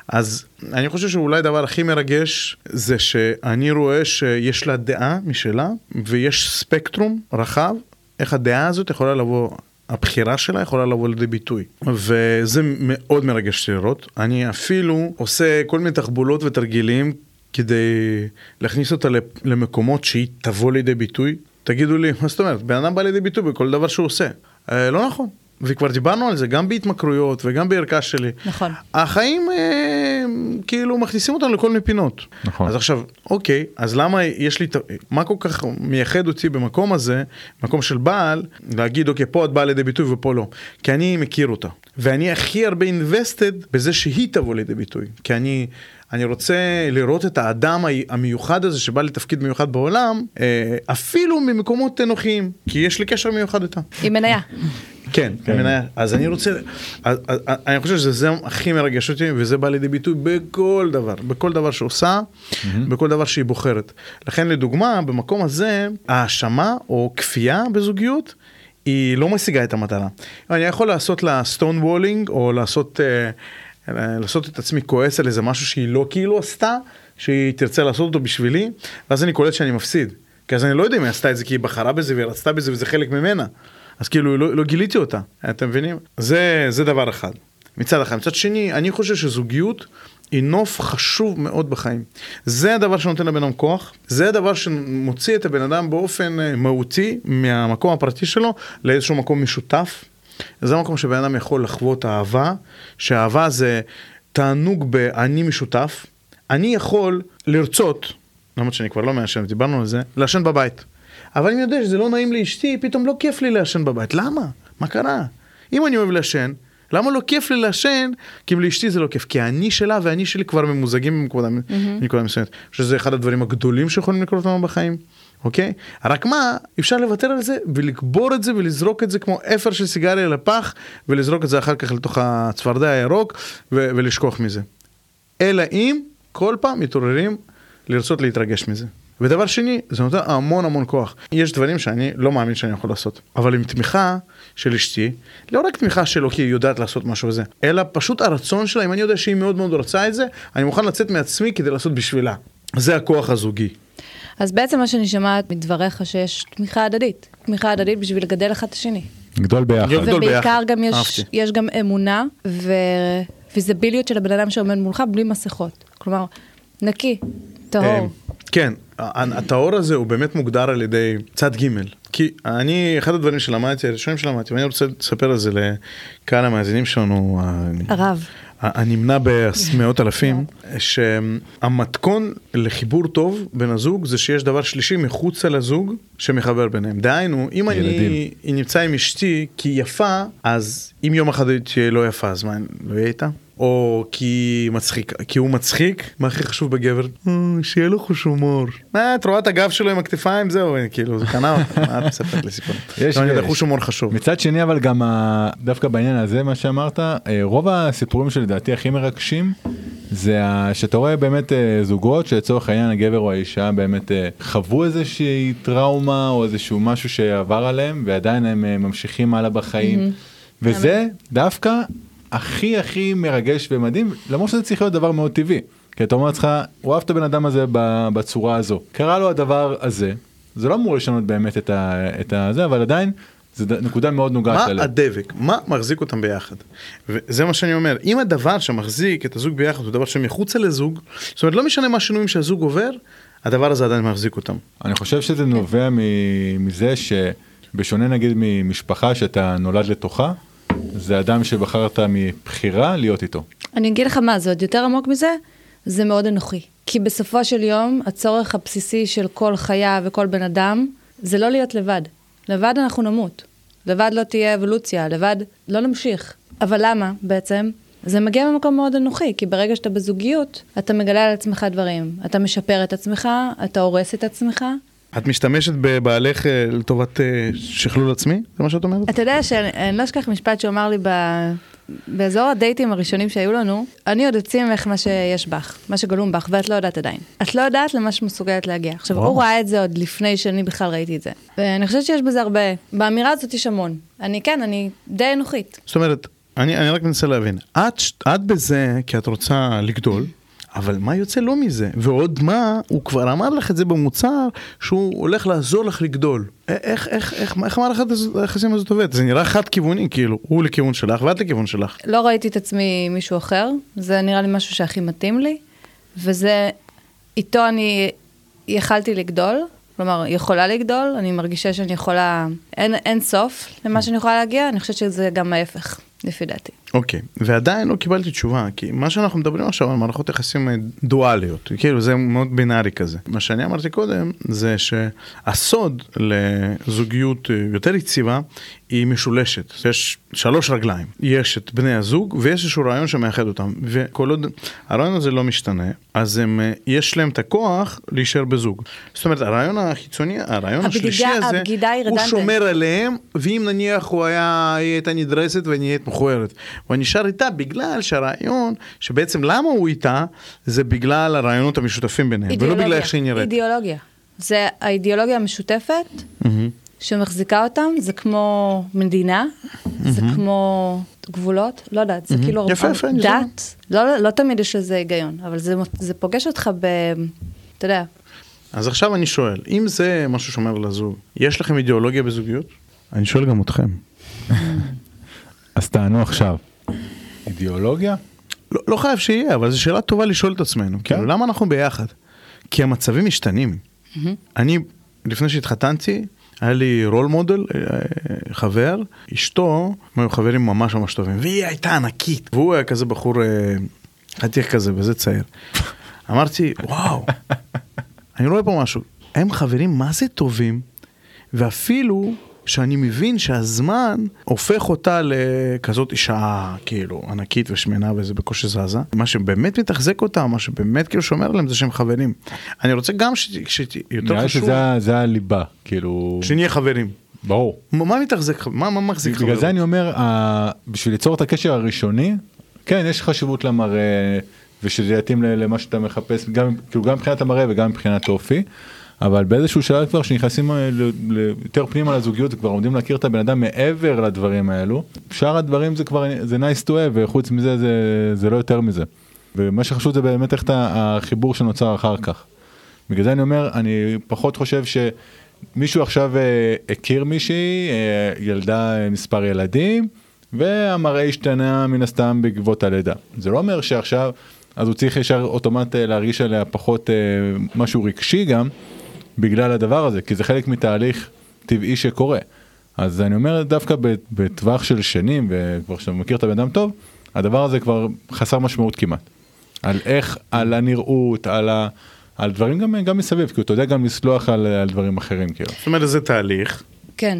אז אני חושב שאולי הדבר הכי מרגש זה שאני רואה שיש לה דעה משלה ויש ספקטרום רחב איך הדעה הזאת יכולה לבוא, הבחירה שלה יכולה לבוא לידי ביטוי. וזה מאוד מרגש לראות. אני אפילו עושה כל מיני תחבולות ותרגילים כדי להכניס אותה למקומות שהיא תבוא לידי ביטוי. תגידו לי, מה זאת אומרת? בן אדם בא לידי ביטוי בכל דבר שהוא עושה. אה, לא נכון. וכבר דיברנו על זה גם בהתמכרויות וגם בערכה שלי. נכון. החיים אה, כאילו מכניסים אותנו לכל מיני פינות. נכון. אז עכשיו, אוקיי, אז למה יש לי, מה כל כך מייחד אותי במקום הזה, מקום של בעל, להגיד אוקיי, פה את באה לידי ביטוי ופה לא. כי אני מכיר אותה. ואני הכי הרבה invested בזה שהיא תבוא לידי ביטוי. כי אני, אני רוצה לראות את האדם המיוחד הזה שבא לתפקיד מיוחד בעולם, אה, אפילו ממקומות נוחים, כי יש לי קשר מיוחד איתה. עם מניה. כן, כן. מניה. אז אני רוצה, אז, אז, אני חושב שזה זה הכי מרגש אותי, וזה בא לידי ביטוי בכל דבר, בכל דבר שעושה, בכל דבר שהיא בוחרת. לכן לדוגמה, במקום הזה, האשמה או כפייה בזוגיות, היא לא משיגה את המטרה. אני יכול לעשות לה stonewalling, או לעשות, אה, אה, לעשות את עצמי כועס על איזה משהו שהיא לא כאילו עשתה, שהיא תרצה לעשות אותו בשבילי, ואז אני קולט שאני מפסיד. כי אז אני לא יודע אם היא עשתה את זה כי היא בחרה בזה והיא רצתה בזה וזה חלק ממנה. אז כאילו לא, לא גיליתי אותה, אתם מבינים? זה, זה דבר אחד. מצד אחד. מצד שני, אני חושב שזוגיות היא נוף חשוב מאוד בחיים. זה הדבר שנותן לבן אדם כוח, זה הדבר שמוציא את הבן אדם באופן אה, מהותי מהמקום הפרטי שלו לאיזשהו מקום משותף. זה המקום שבן אדם יכול לחוות אהבה, שאהבה זה תענוג באני משותף. אני יכול לרצות, למרות שאני כבר לא מעשן, דיברנו על זה, לעשן בבית. אבל אני יודע שזה לא נעים לאשתי, פתאום לא כיף לי לעשן בבית. למה? מה קרה? אם אני אוהב לעשן, למה לא כיף לי לעשן? כי אם לאשתי זה לא כיף. כי אני שלה ואני שלי כבר ממוזגים בנקודה בנקודה מסוימת. שזה אחד הדברים הגדולים שיכולים לקרות לנו בחיים. אוקיי? רק מה, אפשר לוותר על זה ולקבור את זה ולזרוק את זה כמו אפר של סיגריה לפח ולזרוק את זה אחר כך לתוך הצפרדע הירוק ו- ולשכוח מזה. אלא אם כל פעם מתעוררים לרצות להתרגש מזה. ודבר שני, זה נותן המון המון כוח. יש דברים שאני לא מאמין שאני יכול לעשות, אבל עם תמיכה של אשתי, לא רק תמיכה שלו כי היא יודעת לעשות משהו וזה, אלא פשוט הרצון שלה, אם אני יודע שהיא מאוד מאוד רוצה את זה, אני מוכן לצאת מעצמי כדי לעשות בשבילה. זה הכוח הזוגי. אז בעצם מה שאני שומעת מדבריך שיש תמיכה הדדית. תמיכה הדדית בשביל לגדל אחד את השני. גדול ביחד. ובעיקר. גם יש, אהבתי. יש גם אמונה הפיזביליות של הבן אדם שעומד מולך בלי מסכות. כלומר, נקי, טהור. כן, הטהור הזה הוא באמת מוגדר על ידי צד ג' כי אני, אחד הדברים שלמדתי, הראשונים שלמדתי, ואני רוצה לספר על זה לקהל המאזינים שלנו, הרב. הנמנע במאות אלפים, שהמתכון לחיבור טוב בין הזוג זה שיש דבר שלישי מחוצה לזוג שמחבר ביניהם. דהיינו, אם אני ילדים. נמצא עם אשתי כי היא יפה, אז אם יום אחד היא תהיה לא יפה, אז מה, אני לא אהיה איתה? או כי מצחיק, כי הוא מצחיק, מה הכי חשוב בגבר? "אה, שיהיה לו חוש הומור. מה, את רואה את הגב שלו עם הכתפיים, זהו, כאילו, זה קנה אותה, מה את מספרת לי סיפור? יש לא, ויש. חוש הומור חשוב. מצד שני אבל גם ה... דווקא בעניין הזה מה שאמרת אה, רוב הסיפורים שלדעתי הכי מרגשים זה ה... שאתה רואה באמת אה, זוגות שלצורך העניין הגבר או האישה באמת חוו איזושהי טראומה או איזשהו משהו שעבר עליהם ועדיין הם ממשיכים הלאה בחיים וזה דווקא הכי הכי מרגש ומדהים למרות שזה צריך להיות דבר מאוד טבעי. כי אתה אומר לעצמך הוא אהב את הבן אדם הזה בצורה הזו קרה לו הדבר הזה זה לא אמור לשנות באמת את ה... את הזה אבל עדיין ד- נקודה מאוד נוגעת מה ללב. הדבק? מה מחזיק אותם ביחד? וזה מה שאני אומר, אם הדבר שמחזיק את הזוג ביחד הוא דבר שמחוצה לזוג, זאת אומרת לא משנה מה השינויים שהזוג עובר, הדבר הזה עדיין מחזיק אותם. אני חושב שזה נובע מזה שבשונה נגיד ממשפחה שאתה נולד לתוכה זה אדם שבחרת מבחירה להיות איתו. אני אגיד לך מה, זה עוד יותר עמוק מזה, זה מאוד אנוכי. כי בסופו של יום, הצורך הבסיסי של כל חיה וכל בן אדם, זה לא להיות לבד. לבד אנחנו נמות. לבד לא תהיה אבולוציה, לבד לא נמשיך. אבל למה בעצם? זה מגיע ממקום מאוד אנוכי, כי ברגע שאתה בזוגיות, אתה מגלה על עצמך דברים. אתה משפר את עצמך, אתה הורס את עצמך. את משתמשת בבעלך אה, לטובת אה, שכלול עצמי? זה מה שאת אומרת? אתה יודע שאני אני לא אשכח משפט שהוא אמר לי ב... באזור הדייטים הראשונים שהיו לנו, אני עוד אוציא ממך מה שיש בך, מה שגלום בך, ואת לא יודעת עדיין. את לא יודעת למה שמסוגלת להגיע. עכשיו, וואו. הוא ראה את זה עוד לפני שאני בכלל ראיתי את זה. ואני חושבת שיש בזה הרבה, באמירה הזאת יש המון. אני כן, אני די אנוכית. זאת אומרת, אני, אני רק מנסה להבין, את, את בזה כי את רוצה לגדול, אבל מה יוצא לו מזה? ועוד מה, הוא כבר אמר לך את זה במוצר, שהוא הולך לעזור לך לגדול. איך, איך, איך, איך מערכת היחסים הזאת עובדת? זה נראה חד כיווני, כאילו, הוא לכיוון שלך ואת לכיוון שלך. לא ראיתי את עצמי מישהו אחר, זה נראה לי משהו שהכי מתאים לי, וזה, איתו אני יכלתי לגדול, כלומר, יכולה לגדול, אני מרגישה שאני יכולה, אין, אין סוף למה שאני יכולה להגיע, אני חושבת שזה גם ההפך, לפי דעתי. אוקיי, ועדיין לא קיבלתי תשובה, כי מה שאנחנו מדברים עכשיו על מערכות יחסים אה, דואליות, כאילו זה מאוד בינארי כזה. מה שאני אמרתי קודם, זה שהסוד לזוגיות אה, יותר יציבה היא משולשת. יש שלוש רגליים, יש את בני הזוג ויש איזשהו רעיון שמאחד אותם, וכל עוד הרעיון הזה לא משתנה, אז הם, אה, יש להם את הכוח להישאר בזוג. זאת אומרת, הרעיון החיצוני, הרעיון הבגידה- השלישי הזה, הוא. שומר עליהם, ואם נניח הוא היה, היא הייתה נדרסת ונהיית מכוערת. הוא נשאר איתה בגלל שהרעיון, שבעצם למה הוא איתה, זה בגלל הרעיונות המשותפים ביניהם, ולא בגלל איך שהיא נראית. אידיאולוגיה. זה האידיאולוגיה המשותפת מהמם. שמחזיקה אותם, זה כמו מדינה, זה כמו גבולות, לא יודעת, זה כאילו... יפה, יפה, אני דת, לא, לא תמיד יש לזה היגיון, אבל זה, זה פוגש אותך ב... אתה יודע, אז עכשיו אני שואל, אם זה משהו שאומר לזוג, יש לכם אידיאולוגיה בזוגיות? אני שואל גם אתכם. אז תענו עכשיו. אידיאולוגיה? לא, לא חייב שיהיה, אבל זו שאלה טובה לשאול את עצמנו. כן. כאילו, למה אנחנו ביחד? כי המצבים משתנים. אני, לפני שהתחתנתי, היה לי רול מודל, אה, חבר, אשתו, הם היו חברים ממש ממש טובים, והיא הייתה ענקית, והוא היה כזה בחור, אה, חתיך כזה, וזה צעיר. אמרתי, וואו, אני רואה פה משהו, הם חברים מה זה טובים, ואפילו שאני מבין שהזמן הופך אותה לכזאת אישה כאילו ענקית ושמנה וזה בקושי זזה. מה שבאמת מתחזק אותה, מה שבאמת כאילו שומר עליהם זה שהם חברים. אני רוצה גם שיותר נראה לי חשוב, שזה ה- זה הליבה, כאילו... שנהיה חברים. ברור. מה מתחזק, מה מה מחזיק בגלל חברות? זה אני אומר, בשביל ליצור את הקשר הראשוני, כן, יש חשיבות למראה, ושזה יתאים למה שאתה מחפש, גם, כאילו, גם מבחינת המראה וגם מבחינת אופי. אבל באיזשהו שלב כבר שנכנסים אה, יותר פנימה לזוגיות וכבר עומדים להכיר את הבן אדם מעבר לדברים האלו שאר הדברים זה כבר זה nice to have וחוץ מזה זה, זה לא יותר מזה. ומה שחשוב זה באמת איך החיבור שנוצר אחר כך. בגלל זה אני אומר אני פחות חושב שמישהו עכשיו אה, הכיר מישהי אה, ילדה מספר ילדים והמראה השתנה מן הסתם בעקבות הלידה. זה לא אומר שעכשיו, אז הוא צריך ישר אוטומט להרגיש עליה פחות משהו רגשי גם, בגלל הדבר הזה, כי זה חלק מתהליך טבעי שקורה. אז אני אומר דווקא בטווח של שנים, וכבר שאתה מכיר את הבן אדם טוב, הדבר הזה כבר חסר משמעות כמעט. על איך, על הנראות, על, ה, על דברים גם, גם מסביב, כי אתה יודע גם לסלוח על, על דברים אחרים כאילו. זאת אומרת, זה תהליך. כן.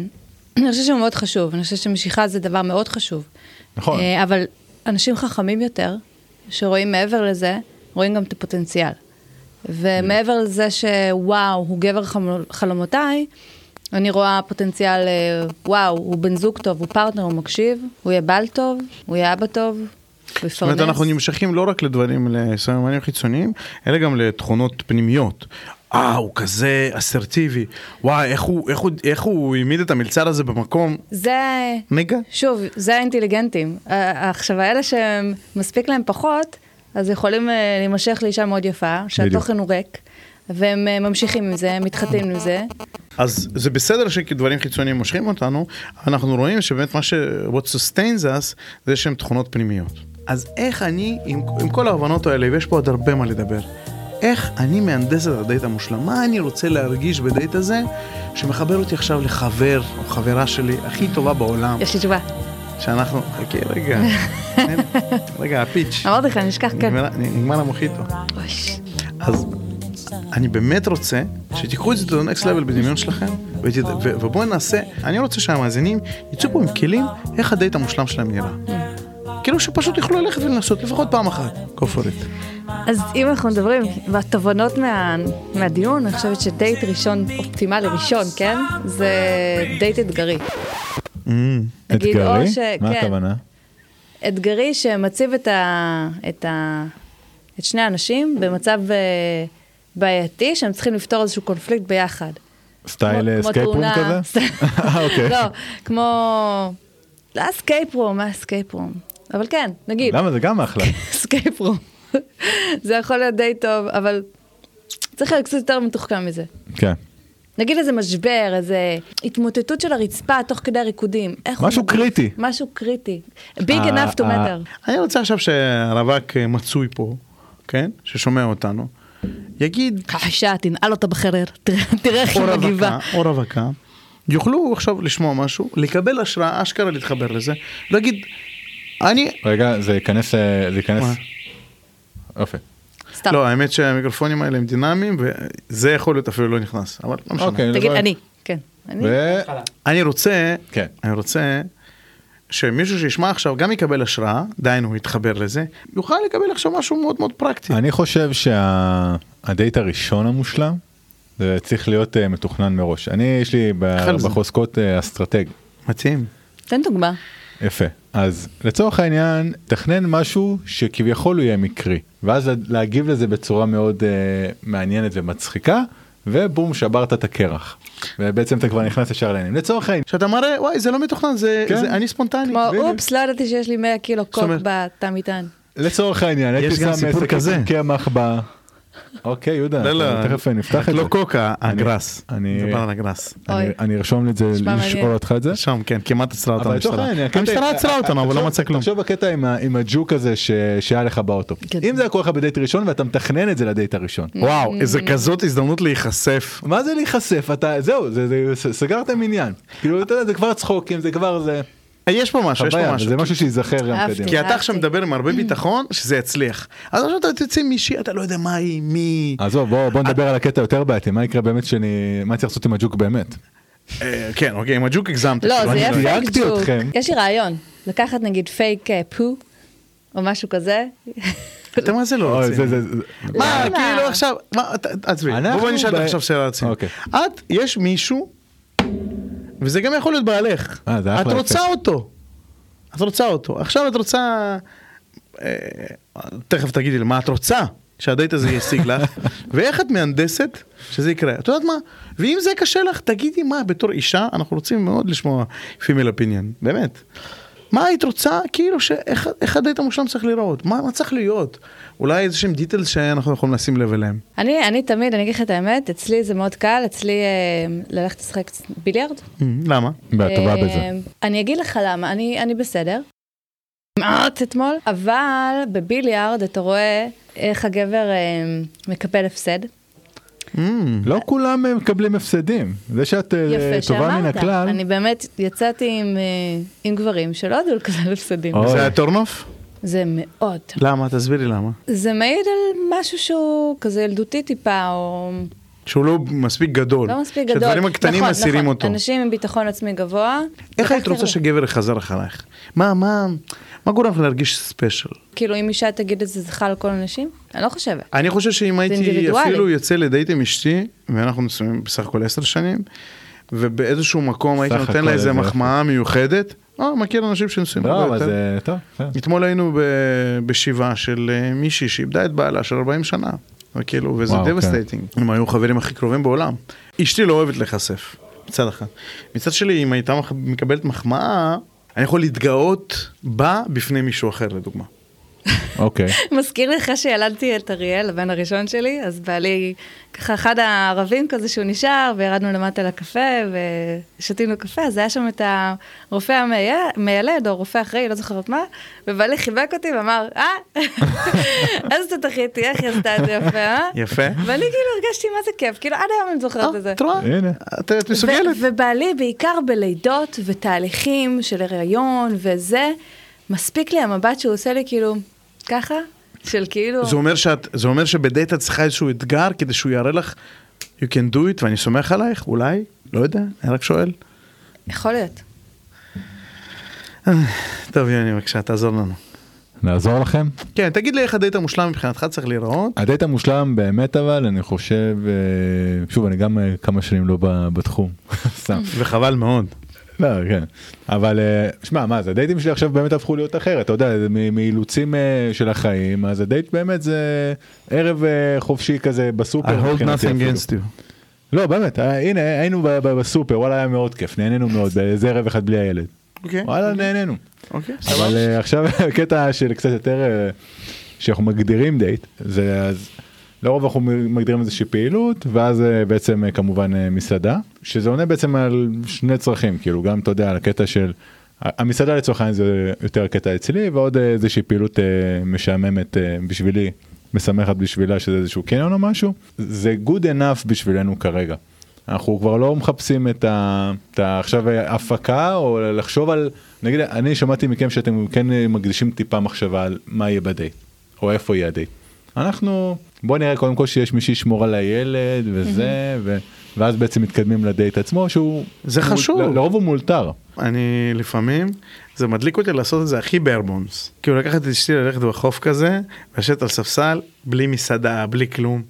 אני חושבת שהוא מאוד חשוב, אני חושבת שמשיכה זה דבר מאוד חשוב. נכון. אה, אבל אנשים חכמים יותר, שרואים מעבר לזה, רואים גם את הפוטנציאל. ומעבר לזה שוואו, הוא גבר חלומותיי, אני רואה פוטנציאל, אה, וואו, הוא בן זוג טוב, הוא פרטנר, הוא מקשיב, הוא יהיה בעל טוב, הוא יהיה אבא טוב, זאת אומרת. אנחנו נמשכים לא רק לדברים, לסממנים חיצוניים, אלא גם לתכונות פנימיות. אה, הוא כזה אסרטיבי. וואי, איך הוא, איך הוא, איך הוא העמיד את המלצר הזה במקום? זה, נגע? שוב, זה האינטליגנטים. עכשיו, האלה שמספיק להם פחות, אז יכולים אה, להימשך לאישה מאוד יפה, שהתוכן הוא ריק, והם אה, ממשיכים עם זה, מתחתנים עם זה. אז זה בסדר שדברים חיצוניים מושכים אותנו, אנחנו רואים שבאמת מה ש... what sustains us זה שהם תכונות פנימיות. אז איך אני, עם, עם כל ההבנות האלה, ויש פה עוד הרבה מה לדבר, איך אני מהנדס את הדייט המושלם? מה אני רוצה להרגיש בדייט הזה, שמחבר אותי עכשיו לחבר או חברה שלי הכי טובה בעולם, יש לי תשובה. שאנחנו, חכי רגע, רגע, הפיץ', אמרתי לך, נשכח כאן. נגמר- המוחיטו. אז אני באמת רוצה שתיקחו את זה to the next level בדמיון שלכם, ו- ובואו נעשה, אני רוצה שהמאזינים יצאו פה עם כלים איך הדייט המושלם שלהם נראה. כאילו שפשוט יוכלו ללכת ולנסות לפחות פעם אחת. go for it. אז אם אנחנו מדברים בתובנות מה, מהדיון, אני חושבת שדייט ראשון, אופטימלי ראשון, כן? זה דייט אתגרי. אתגרי? ש- מה כן. הכוונה? אתגרי שמציב את, ה, את, ה, את שני האנשים במצב אה, בעייתי, שהם צריכים לפתור איזשהו קונפליקט ביחד. סטייל כמו- כמו escape room תאונה. כזה? אה, אוקיי. לא, כמו... לא escape room, מה escape room? אבל כן, נגיד, למה זה גם אחלה. escape room. זה יכול להיות די טוב, אבל צריך להיות קצת יותר מתוחכם מזה. כן. נגיד איזה משבר, איזה התמוטטות של הרצפה תוך כדי הריקודים. משהו? קריטי. משהו קריטי. big אה, enough to אה, matter. אני רוצה עכשיו שהרווק אה, מצוי פה, כן? ששומע אותנו, יגיד, חשה, תנעל אותה בחרר, תראה איך היא מגיבה. או רווקה, יוכלו עכשיו לשמוע משהו, לקבל השראה, אשכרה להתחבר לזה, להגיד, אני, רגע, זה ייכנס, זה ייכנס. יופי. סתם. לא, האמת שהמיקרופונים האלה הם דינמיים, וזה יכול להיות אפילו לא נכנס, אבל לא משנה. אוקיי. תגיד, אני. כן. אני. ו... אני רוצה, כן. אני רוצה שמישהו שישמע עכשיו גם יקבל השראה, דהיינו יתחבר לזה, יוכל לקבל עכשיו משהו מאוד מאוד פרקטי. אני חושב שהדייט הראשון המושלם זה צריך להיות אה, מתוכנן מראש. אני יש לי. בחוזקות אה, אסטרטג. מתאים. תן דוגמה. יפה. אז לצורך העניין, תכנן משהו שכביכול הוא יהיה מקרי, ואז להגיב לזה בצורה מאוד uh, מעניינת ומצחיקה, ובום, שברת את הקרח. ובעצם אתה כבר נכנס ישר לעניינים. לצורך העניין, שאתה מראה, וואי, זה לא מתוכנן, זה, כן. זה אני ספונטני. כמו. אופס, לא ידעתי שיש לי 100 קילו קוק בתא מטען. לצורך העניין, יש הייתי גם שם סיפור כזה. קמח ב... אוקיי, יהודה, לא, לא, תכף נפתח את זה. לא קוקה, הגראס. אני- ארשום את זה, לשאול. אותך את זה. שם, כן, כמעט עצרה אותנו המשטרה. המשטרה עצרה אותנו, אבל לא מצא כלום. תחשוב בקטע עם הג'וק הזה ש- שהיה לך באוטו. כן. אם זה היה קורה לך בדייט ראשון ואתה מתכנן את זה לדייט הראשון. וואו, איזה כזאת הזדמנות להיחשף. מה זה להיחשף אתה זהו זה, זה ס- סגרתם עניין כאילו אתה יודע זה כבר צחוקים זה כבר זה יש פה משהו, יש פה משהו. זה משהו שייזכר גם. קדימה. כי אתה. עכשיו מדבר עם הרבה ביטחון שזה יצליח. אז עכשיו אתה עם מישהי, אתה לא יודע מה היא, מי... עזוב בוא בוא נדבר על הקטע יותר בעייתי מה יקרה באמת שאני מה צריך לעשות עם הג'וק באמת. אה, כן, אוקיי, עם הג'וק הגזמת. לא, זה יהיה פייק ג'וק. יש לי רעיון, לקחת נגיד פייק אה, פו, או משהו כזה. אתה מה זה לא רציני? זה- מה? כאילו עכשיו, עזבי, אנחנו בואי נשאל עכשיו שאלה רצינית. אוקיי. את, יש מישהו, וזה גם יכול להיות בעלך, אה, זה את אחלה רוצה יפה. אותו, את רוצה אותו, עכשיו את רוצה, אה, תכף תגידי לי מה את רוצה שהדייט הזה ישיג לך, ואיך את מהנדסת שזה יקרה, את יודעת מה, ואם זה קשה לך, תגידי מה, בתור אישה, אנחנו רוצים מאוד לשמוע פימל אפיניאן, באמת. מה היית רוצה, כאילו, שאיך איך הדייט המושלם צריך להיראות? מה, מה צריך להיות? אולי איזה שהם דיטלס שאנחנו יכולים לשים לב אליהם. אני, אני תמיד, אני אגיד לך את האמת, אצלי זה מאוד קל, אצלי אה, ללכת לשחק ביליארד. למה? ואת טובה אה, בזה. אני אגיד לך למה, אני, אני בסדר. מעט אתמול, אבל בביליארד אתה רואה איך הגבר אה, מקפל הפסד. לא כולם מקבלים הפסדים. זה שאת אה, יפה טובה מן שאמרת. הכלל. אני באמת יצאתי עם, אה, עם גברים שלא ידעו לקבל הפסדים. זה היה טורנוף? זה מאוד. למה? תסבירי למה. זה מעיד על משהו שהוא כזה ילדותי טיפה, או שהוא לא מספיק גדול. לא מספיק גדול. שהדברים הקטנים נכון, מסירים נכון. אותו. אנשים עם ביטחון עצמי גבוה. איך היית רוצה. שגבר יחזר אחרייך? מה, מה, מה גורם לך להרגיש ספיישל? כאילו אם אישה תגיד את זה, זה חל על כל הנשים? אני לא חושבת. אני חושב שאם הייתי. אפילו יוצא לדייט עם אשתי, ואנחנו נשואים בסך הכל עשר שנים, ובאיזשהו מקום הייתי נותן לה איזה מחמאה מיוחדת, אה, מכיר אנשים שנשואים לא, הרבה אבל יותר. זה טוב. בסדר. אתמול היינו ב- בשבעה של אה, מישהי שאיבדה את בעלה של 40 שנה. וכאילו, וזה וואו, כן. devastating. הם היו חברים הכי קרובים בעולם. אשתי לא אוהבת להיחשף, מצד אחד. מצד שני, אם הייתה מקבלת מחמאה, אני יכול להתגאות בה בפני מישהו אחר, לדוגמה. אוקיי. מזכיר לי אחרי שילדתי את אריאל, הבן הראשון שלי, אז בעלי, ככה אחד הערבים כזה שהוא נשאר, וירדנו למטה לקפה, ושתינו קפה, אז היה שם את הרופא המיילד, או רופא אחראי, לא זוכרת מה, ובעלי חיבק אותי ואמר, אה, איזה תותחית היא, איך היא עשתה את זה יפה, אה? יפה. ואני כאילו הרגשתי מה זה כיף, כאילו עד היום אני זוכרת את זה. את רואה? הנה. את מסוגלת. ובעלי, בעיקר בלידות ותהליכים של הריון וזה, מספיק לי המבט שהוא עושה לי כאילו, ככה, של כאילו... זה אומר, שאת, זה אומר שבדייט את צריכה איזשהו אתגר כדי שהוא יראה לך, you can do it, ואני סומך עלייך, אולי, לא יודע, אני רק שואל. יכול להיות. טוב, יוני, בבקשה, תעזור לנו. נעזור לכם? כן, תגיד לי איך הדייט המושלם מבחינתך צריך להיראות. הדייט המושלם באמת אבל אני חושב אה, שוב אני גם אה, כמה שנים לא בתחום. סתם. וחבל מאוד. לא, כן. אבל אה, שמע מה זה הדייטים שלי עכשיו באמת הפכו להיות אחרת אתה יודע מאילוצים אה, של החיים אז הדייט באמת זה ערב אה, חופשי כזה I בסופר. hold מבחינתי nothing against you. לא באמת הנה היינו ב- ב- בסופר וואלה היה מאוד כיף נהנינו מאוד באיזה ערב אחד בלי הילד. אוקיי, וואלה נהנינו. אוקיי, אבל עכשיו קטע של קצת יותר שאנחנו מגדירים דייט זה אז לרוב אנחנו מגדירים איזושהי פעילות ואז אה, בעצם אה, כמובן אה, מסעדה שזה עונה בעצם על שני צרכים כאילו גם אתה יודע על הקטע של המסעדה לצורך העניין זה יותר הקטע אצלי ועוד איזושהי פעילות משעממת בשבילי משמחת בשבילה שזה איזשהו קניון או משהו זה good enough בשבילנו כרגע. אנחנו כבר לא מחפשים את ה... את עכשיו הפקה או לחשוב על נגיד אני שמעתי מכם שאתם כן מקדישים טיפה מחשבה על מה יהיה בדייט או איפה יהיה הדייט. אנחנו בוא נראה קודם כל שיש מי שישמור על הילד וזה ו... ואז בעצם מתקדמים לדייט עצמו שהוא זה הוא- חשוב. ל- לרוב הוא מאולתר. אני לפעמים, זה מדליק אותי לעשות את זה הכי ברבונס. כאילו לקחת את אשתי ללכת בחוף כזה, לשבת על ספסל, בלי מסעדה, בלי כלום.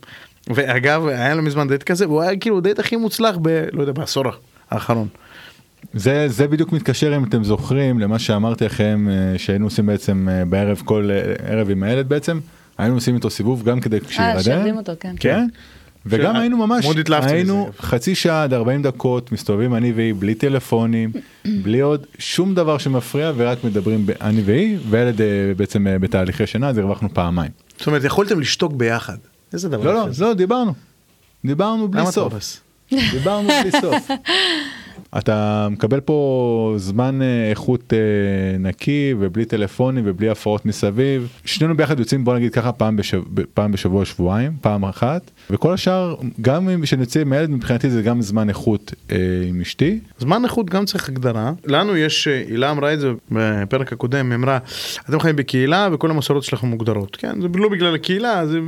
ואגב, היה לו מזמן דייט כזה, והוא היה כאילו דייט הכי מוצלח ב... לא יודע, בעשור האחרון. זה זה בדיוק מתקשר אם אתם זוכרים למה שאמרתי לכם אה, שהיינו עושים בעצם אה, בערב כל אה, ערב עם הילד בעצם היינו עושים איתו סיבוב גם כדי אה. שירדים אותו, כן. כן. וגם היינו ממש היינו. חצי שעה עד 40 דקות מסתובבים אני והיא בלי טלפונים בלי עוד שום דבר שמפריע ורק מדברים אני והיא וילד אה, בעצם אה, בתהליכי שינה אז הרווחנו פעמיים. זאת אומרת, יכולתם לשתוק ביחד. איזה דבר לא לא. לא דיברנו. דיברנו בלי סוף. דיברנו בלי סוף. אתה מקבל פה זמן אה, איכות אה, נקי ובלי טלפונים ובלי הפרעות מסביב. שנינו ביחד יוצאים בוא נגיד ככה פעם, בשב... פעם בשבוע שבועיים פעם אחת וכל השאר גם אם שנצא עם הילד מבחינתי זה גם זמן איכות אה, עם אשתי. זמן איכות גם צריך הגדרה. לנו יש, אה, הילה אמרה את זה בפרק הקודם, היא אמרה, אתם חיים בקהילה וכל המסורות שלכם מוגדרות. כן, זה לא בגלל הקהילה, זה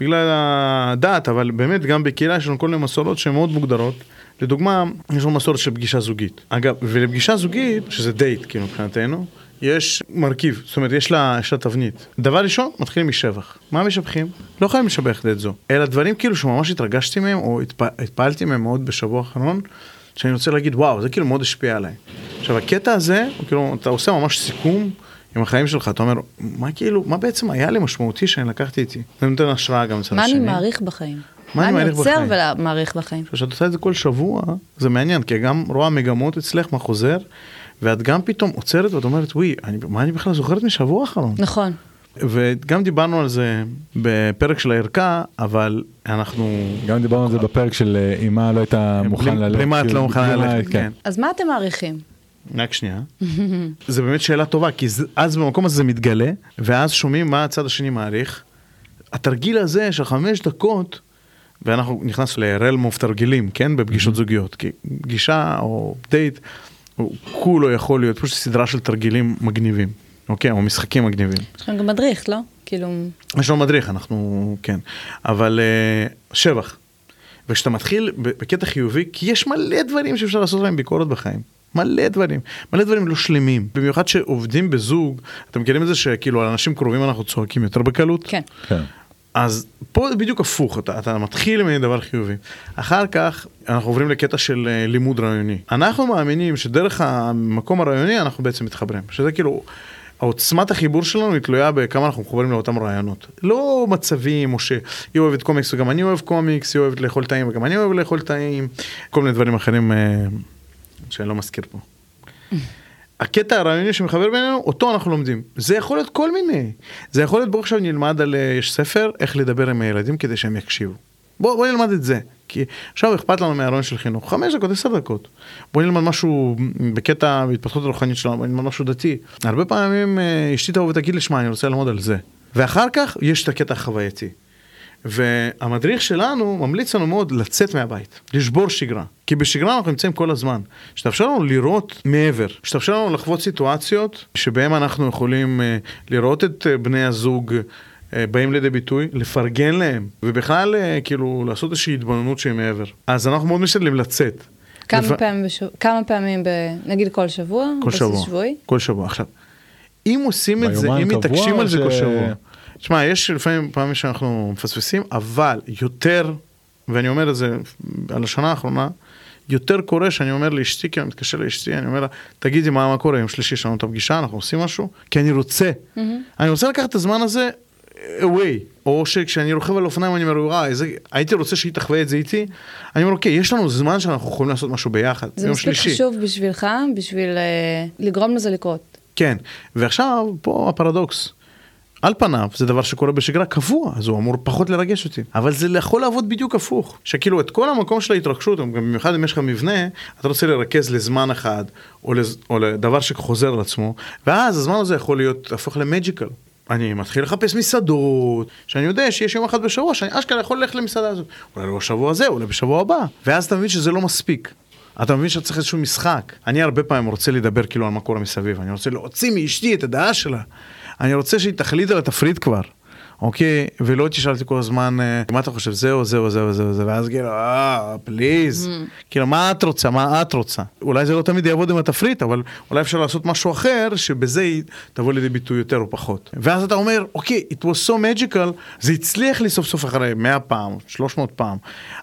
בגלל הדת, אבל באמת גם בקהילה יש לנו כל מיני מסורות שהן מאוד מוגדרות. לדוגמה, יש לנו מסורת של פגישה זוגית. אגב, ולפגישה זוגית, שזה דייט, כאילו מבחינתנו, יש מרכיב, זאת אומרת, יש לה, יש לה תבנית. דבר ראשון, מתחילים משבח. מה משבחים? לא חייבים לשבח את זו, אלא דברים כאילו שממש התרגשתי מהם, או התפ... התפעלתי מהם מאוד בשבוע האחרון, שאני רוצה להגיד, וואו, זה כאילו מאוד השפיע עליי. עכשיו, הקטע הזה, כאילו, אתה עושה ממש סיכום עם החיים שלך, אתה אומר, מה כאילו, מה בעצם היה לי משמעותי שאני לקחתי איתי? זה נותן השראה גם מה השני. אני מעריך בחיים? מה אני מעריך עוצר בחיים? ומעריך בחיים? כשאת עושה את זה כל שבוע, זה מעניין, כי גם רואה מגמות אצלך, מה חוזר, ואת גם פתאום עוצרת ואת אומרת, וואי, אני- מה אני בכלל זוכרת משבוע האחרון? נכון. וגם דיברנו על זה בפרק של הערכה, אבל אנחנו... גם דיברנו על זה בפרק של אה, אם מה לא הייתה מוכן ללכת. בלי מה את כאילו, לא מוכנה ללכת, כן. אז מה אתם מעריכים? רק שנייה. זה באמת שאלה טובה, כי אז במקום הזה זה מתגלה, ואז שומעים מה הצד השני מעריך. התרגיל הזה של חמש דקות, ואנחנו נכנס לרלם אוף תרגילים, כן? בפגישות זוגיות. כי פגישה או דייט, הוא כולו יכול להיות פשוט סדרה של תרגילים מגניבים, אוקיי? או משחקים מגניבים. יש לכם גם מדריך, לא? כאילו... יש לנו מדריך, אנחנו, כן. אבל uh, שבח. וכשאתה מתחיל בקטע חיובי, כי יש מלא דברים שאפשר לעשות להם ביקורת בחיים. מלא דברים, מלא דברים לא שלמים. במיוחד שעובדים בזוג, אתם מכירים את זה שכאילו על אנשים קרובים אנחנו צוחקים יותר בקלות? כן. כן. אז פה זה בדיוק הפוך, אתה, אתה מתחיל מדבר חיובי. אחר כך אנחנו עוברים לקטע של אה, לימוד רעיוני. אנחנו מאמינים שדרך המקום הרעיוני אנחנו בעצם מתחברים, שזה כאילו, עוצמת החיבור שלנו היא תלויה בכמה אנחנו מחוברים לאותם רעיונות. לא מצבים, או שהיא אוהבת קומיקס וגם אני אוהב קומיקס, היא אוהבת לאכול טעים וגם אני אוהב לאכול טעים, כל מיני דברים אחרים אה, שאני לא מזכיר פה. הקטע הרעיוני שמחבר בינינו, אותו אנחנו לומדים. זה יכול להיות כל מיני. זה יכול להיות בוא עכשיו נלמד על, אה, יש ספר, איך לדבר עם הילדים כדי שהם יקשיבו. בוא, בוא נלמד את זה. כי עכשיו אכפת לנו מהרעיון של חינוך. חמש דקות, עשר דקות. בוא נלמד משהו בקטע בהתפתחות הרוחנית שלנו, בוא נלמד משהו דתי. הרבה פעמים אה, אשתי תבוא ותגיד לי, שמע, אני רוצה ללמוד על זה. ואחר כך יש את הקטע החווייתי. והמדריך שלנו ממליץ לנו מאוד לצאת מהבית, לשבור שגרה. כי בשגרה אנחנו נמצאים כל הזמן. שתאפשר לנו לראות מעבר, שתאפשר לנו לחוות סיטואציות שבהן אנחנו יכולים אה, לראות את אה, בני הזוג אה, באים לידי ביטוי, לפרגן להם, ובכלל כאילו לעשות איזושהי התבוננות שהיא מעבר. אז אנחנו מאוד משתדלים לצאת. כמה לפ- פעמים, בשבוע, כמה פעמים, ב, נגיד כל שבוע? כל שבוע. שבועי? כל שבוע. עכשיו, אם עושים את זה, אם מתעקשים על זה כל שבוע. תשמע, יש לפעמים פעמים שאנחנו מפספסים, אבל יותר, ואני אומר את זה על השנה האחרונה, יותר קורה שאני אומר לאשתי, כי אני מתקשר לאשתי, אני אומר לה, תגידי מה, מה קורה, יום שלישי יש לנו את הפגישה, אנחנו עושים משהו, כי אני רוצה. אני רוצה לקחת את הזמן הזה away, או שכשאני רוכב על אופניים אני אומר, וואי, הייתי רוצה שהיא תחווה את זה איתי, אני אומר, אוקיי, יש לנו זמן שאנחנו יכולים לעשות משהו ביחד, זה יום מספיק שלישי. חשוב בשבילך, בשביל אה, לגרום לזה לקרות. כן, ועכשיו פה הפרדוקס. על פניו זה דבר שקורה בשגרה קבוע, אז הוא אמור פחות לרגש אותי. אבל זה יכול לעבוד בדיוק הפוך. שכאילו את כל המקום של ההתרגשות, במיוחד אם יש לך מבנה, אתה רוצה לרכז לזמן אחד, או, לז... או לדבר שחוזר על עצמו, ואז הזמן הזה יכול להיות, להפוך למג'יקל. אני מתחיל לחפש מסעדות, שאני יודע שיש יום אחד בשבוע שאני אשכרה יכול ללכת למסעדה הזאת. אולי לא בשבוע הזה, אולי בשבוע הבא. ואז אתה מבין שזה לא מספיק. אתה מבין שאתה צריך איזשהו משחק. אני הרבה פעמים רוצה לדבר כאילו על מה קורה מסביב, אני רוצה להוציא מאשתי את הדעה שלה. אני רוצה שהיא תחליט על התפריט כבר, אוקיי? ולא תשאל אותי כל הזמן, אה, מה אתה חושב, זהו, זהו, זהו, זהו, זהו, ואז כאילו, אה, פליז. כאילו, מה את רוצה, מה את רוצה? אולי זה לא תמיד יעבוד עם התפריט, אבל אולי אפשר לעשות משהו אחר, שבזה היא תבוא לידי ביטוי יותר או פחות. ואז אתה אומר, אוקיי, it was so magical, זה הצליח לי סוף סוף אחרי 100 פעם, 300 פעם,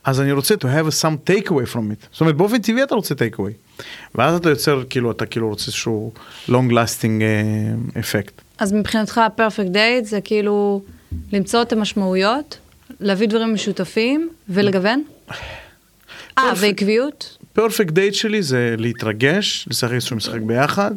אז אני רוצה to have some take away from it. זאת אומרת, באופן טבעי אתה רוצה take away. ואז אתה יוצר, כאילו, אתה כאילו רוצה איזשהו long lasting אה, אפקט. אז מבחינתך הפרפקט דייט זה כאילו למצוא את המשמעויות, להביא דברים משותפים ולגוון? אה, Perfect. ועקביות? פרפקט דייט שלי זה להתרגש, לשחק איזשהו משחק ביחד,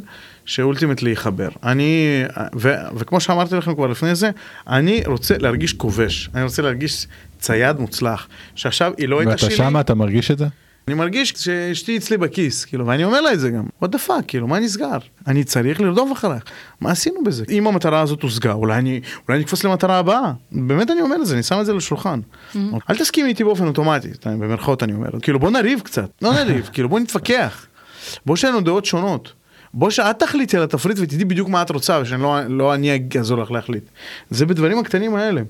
שאולטימטלי יחבר. אני, ו, וכמו שאמרתי לכם כבר לפני זה, אני רוצה להרגיש כובש, אני רוצה להרגיש צייד מוצלח, שעכשיו היא לא הייתה ואתה שלי. שמה, אתה מרגיש את זה? אני מרגיש שאשתי אצלי בכיס, כאילו, ואני אומר לה את זה גם, what the fuck, כאילו, מה נסגר? אני צריך לרדוף אחריך, מה עשינו בזה? אם המטרה הזאת הושגה, אולי אני, אולי אני אקפוץ למטרה הבאה. באמת אני אומר את זה, אני שם את זה על השולחן. אל תסכימי איתי באופן אוטומטי, במרכאות אני אומר, כאילו, בוא נריב קצת, לא נריב, כאילו, בוא נתווכח. בוא שיהיה לנו דעות שונות. בוא שאת תחליטי על התפריט ותדעי בדיוק מה את רוצה, ושאני לא, לא אני אעזור לך להחליט. זה בדברים הקטנים האלה,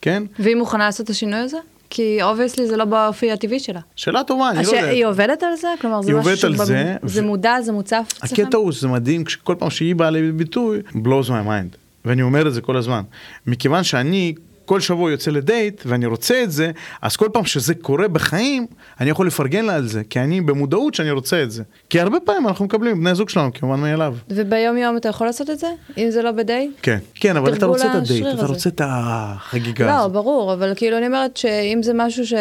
כן? והיא מוכנה לעשות את השינוי הזה? כי obviously זה לא באופי הטבעי שלה. שאלה טובה, אני אז לא יודע. שהיא עובדת על זה? כלומר, זה היא משהו שבמ- זה, זה ו- מודע, זה מוצף אצלכם? הקטע הוא שזה מדהים, כל פעם שהיא באה לידי ביטוי, blows my mind. ואני אומר את זה כל הזמן. מכיוון שאני כל שבוע יוצא לדייט, ואני רוצה את זה, אז כל פעם שזה קורה בחיים, אני יכול לפרגן לה על זה, כי אני במודעות שאני רוצה את זה. כי הרבה פעמים אנחנו מקבלים בני זוג שלנו כמובן מאליו. וביום יום אתה יכול לעשות את זה? אם זה לא בדייט? כן, כן, אבל אתה רוצה את הדייט, אתה. רוצה את החגיגה לא, הזאת. ברור, אבל כאילו אני אומרת שאם זה משהו ש...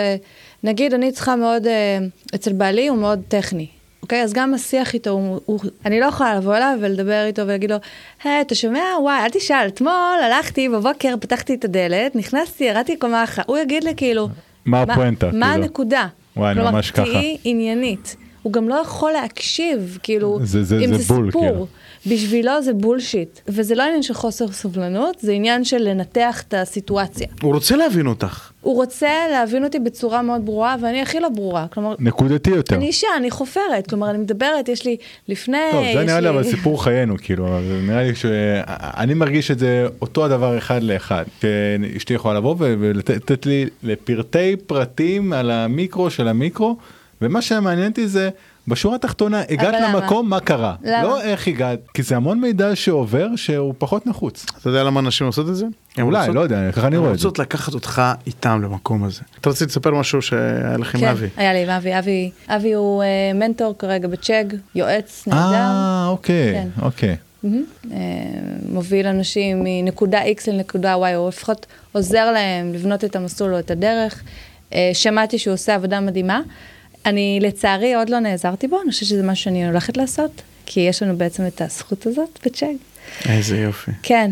נגיד אני צריכה מאוד, אה, אצל בעלי הוא מאוד טכני. אוקיי? אז גם השיח איתו, הוא, הוא, אני לא יכולה לבוא אליו ולדבר איתו ולהגיד לו, היי, אתה שומע? וואי, אל תשאל, אתמול הלכתי בבוקר, פתחתי את הדלת, נכנסתי, ירדתי קומה אחת, הוא יגיד לי כאילו, מה הפואנטה, מה כאילו? הנקודה? וואי, אני ממש ככה. כלומר, תהיי עניינית. הוא גם לא יכול להקשיב, כאילו, זה- זה- אם זה זה, בול, סיפור. כאילו. בשבילו זה בולשיט. וזה לא עניין של חוסר סובלנות, זה עניין של לנתח את הסיטואציה. הוא רוצה להבין אותך. הוא רוצה להבין אותי בצורה מאוד ברורה, ואני הכי לא ברורה. כלומר, נקודתי יותר. אני אישה, אני חופרת. כלומר, אני מדברת, יש לי לפני, טוב, זה יש נראה לי. אבל סיפור חיינו, כאילו, נראה לי שאני מרגיש את זה אותו הדבר אחד לאחד. שאשתי יכולה לבוא ולתת לי לפרטי פרטים על המיקרו של המיקרו, ומה שמעניין אותי זה, בשורה התחתונה, הגעת? למקום, מה קרה? למה? לא איך הגעת, כי זה המון מידע שעובר שהוא פחות נחוץ. אתה יודע למה נשים עושות את זה? אולי, רוצות- לא יודע, ככה אני רואה את זה. רוצות לקחת אותך איתם למקום הזה. אתה רצית לספר משהו שהיה לך עם כן, אבי. היה לי עם אבי. אבי, אבי הוא אה, מנטור כרגע בצ'ק, יועץ נהדר. אה, אוקיי, כן. אוקיי. אה, מוביל אנשים מנקודה X לנקודה Y, או לפחות עוזר להם לבנות את המסלול או את הדרך. אה, שמעתי שהוא עושה עבודה מדהימה. אני לצערי עוד לא נעזרתי בו, אני חושבת שזה משהו שאני הולכת לעשות, כי יש לנו בעצם את הזכות הזאת בצ'ק. איזה יופי. כן,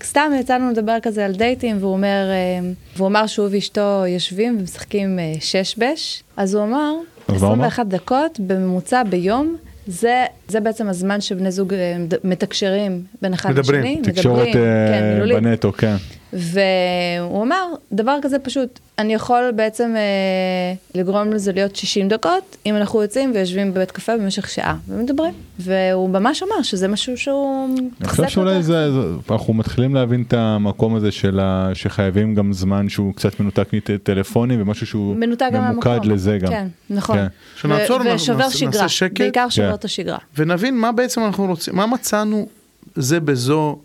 וסתם יצא לנו לדבר כזה על דייטים, והוא אומר, אה, והוא אמר שהוא ואשתו יושבים ומשחקים אה, שש בש, אז הוא אמר, אז מה הוא אמר? 21 דקות בממוצע ביום, זה, זה בעצם הזמן שבני זוג אה, מתקשרים בין אחד מדברים, לשני, תקשורת מדברים, כן, אה, מילולית. בנטו, כן. והוא אמר, דבר כזה פשוט, אני יכול בעצם אה, לגרום לזה להיות 60 דקות, אם אנחנו יוצאים ויושבים בבית קפה במשך שעה ומדברים. והוא ממש אמר שזה משהו שהוא אני חושב שאולי אותך. זה, זה, אנחנו מתחילים להבין את המקום הזה של ה, שחייבים גם זמן שהוא קצת מנותק מטלפונים ומשהו שהוא מנותק גם מהמקום. ממוקד לזה גם. כן, נכון. כן. שנעצור, ו- ושובר נעשה- שגרה, נעשה שקט. בעיקר שובר כן. את השגרה. ונבין מה בעצם אנחנו רוצים, מה מצאנו זה בזו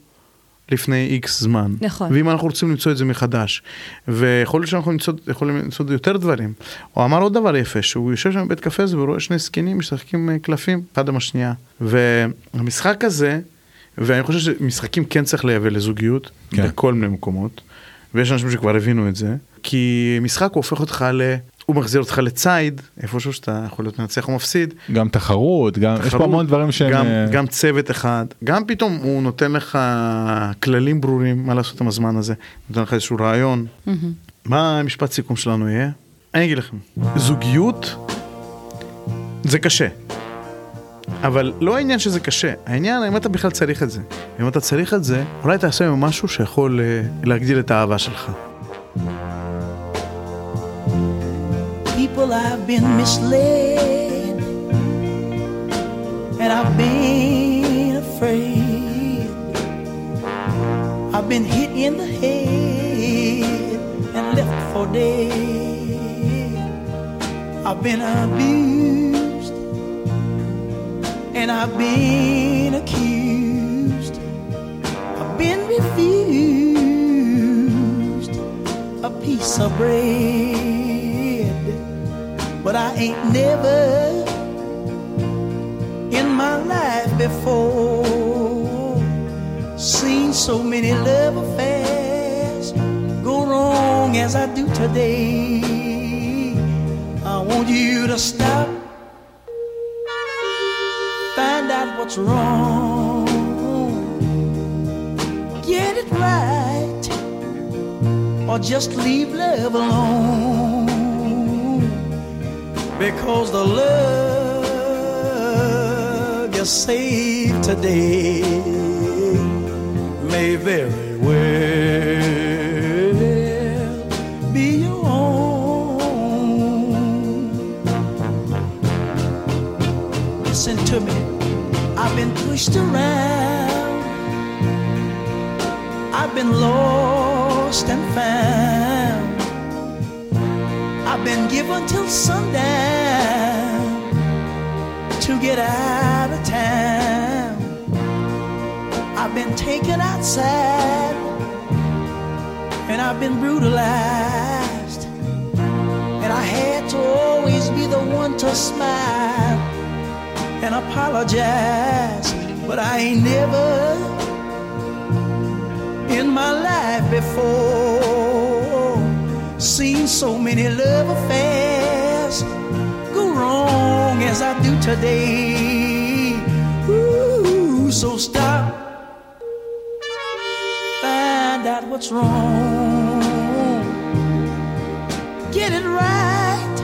לפני איקס זמן. נכון. ואם אנחנו רוצים למצוא את זה מחדש. ויכול להיות שאנחנו נמצוא, יכולים למצוא יותר דברים. הוא אמר עוד דבר יפה, שהוא יושב שם בבית קפה הזה ורואה שני זקנים משחקים אה, קלפים, אחד עם השנייה. והמשחק הזה, ואני חושב שמשחקים כן צריך לייבא לזוגיות, כן. כן. בכל מיני מקומות, ויש אנשים שכבר הבינו את זה, כי משחק הוא הופך אותך ל... הוא מחזיר אותך לציד, איפשהו שאתה יכול להיות מנצח או מפסיד, גם תחרות, גם, יש פה תחרות, המון דברים שהם... גם, אה, גם צוות אחד, גם פתאום הוא נותן לך כללים ברורים מה לעשות עם הזמן הזה, נותן לך איזשהו רעיון. מה המשפט סיכום שלנו יהיה? אני אגיד לכם, זוגיות זה קשה. אבל לא העניין שזה קשה, העניין אם אתה בכלל צריך את זה. אם אתה צריך את זה, אולי תעשה עם משהו שיכול אה, להגדיל את האהבה שלך. People have been misled and I've been afraid. I've been hit in the head and left for dead. I've been abused and I've been accused. I've been refused a piece of bread, but I ain't never in my life before seen so many love affairs go wrong as I do today. I want you to stop, find out what's wrong, get it right or just leave love alone because the love you save today may very well be your own. Listen to me, I've been pushed around. I've been lost and found. Been given till sundown to get out of town. I've been taken outside and I've been brutalized. And I had to always be the one to smile and apologize. But I ain't never in my life before. Seen so many love affairs go wrong as I do today. Ooh, so stop, find out what's wrong, get it right,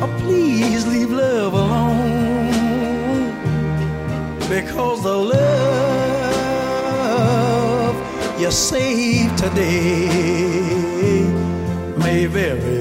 or please leave love alone. Because the love you save today baby.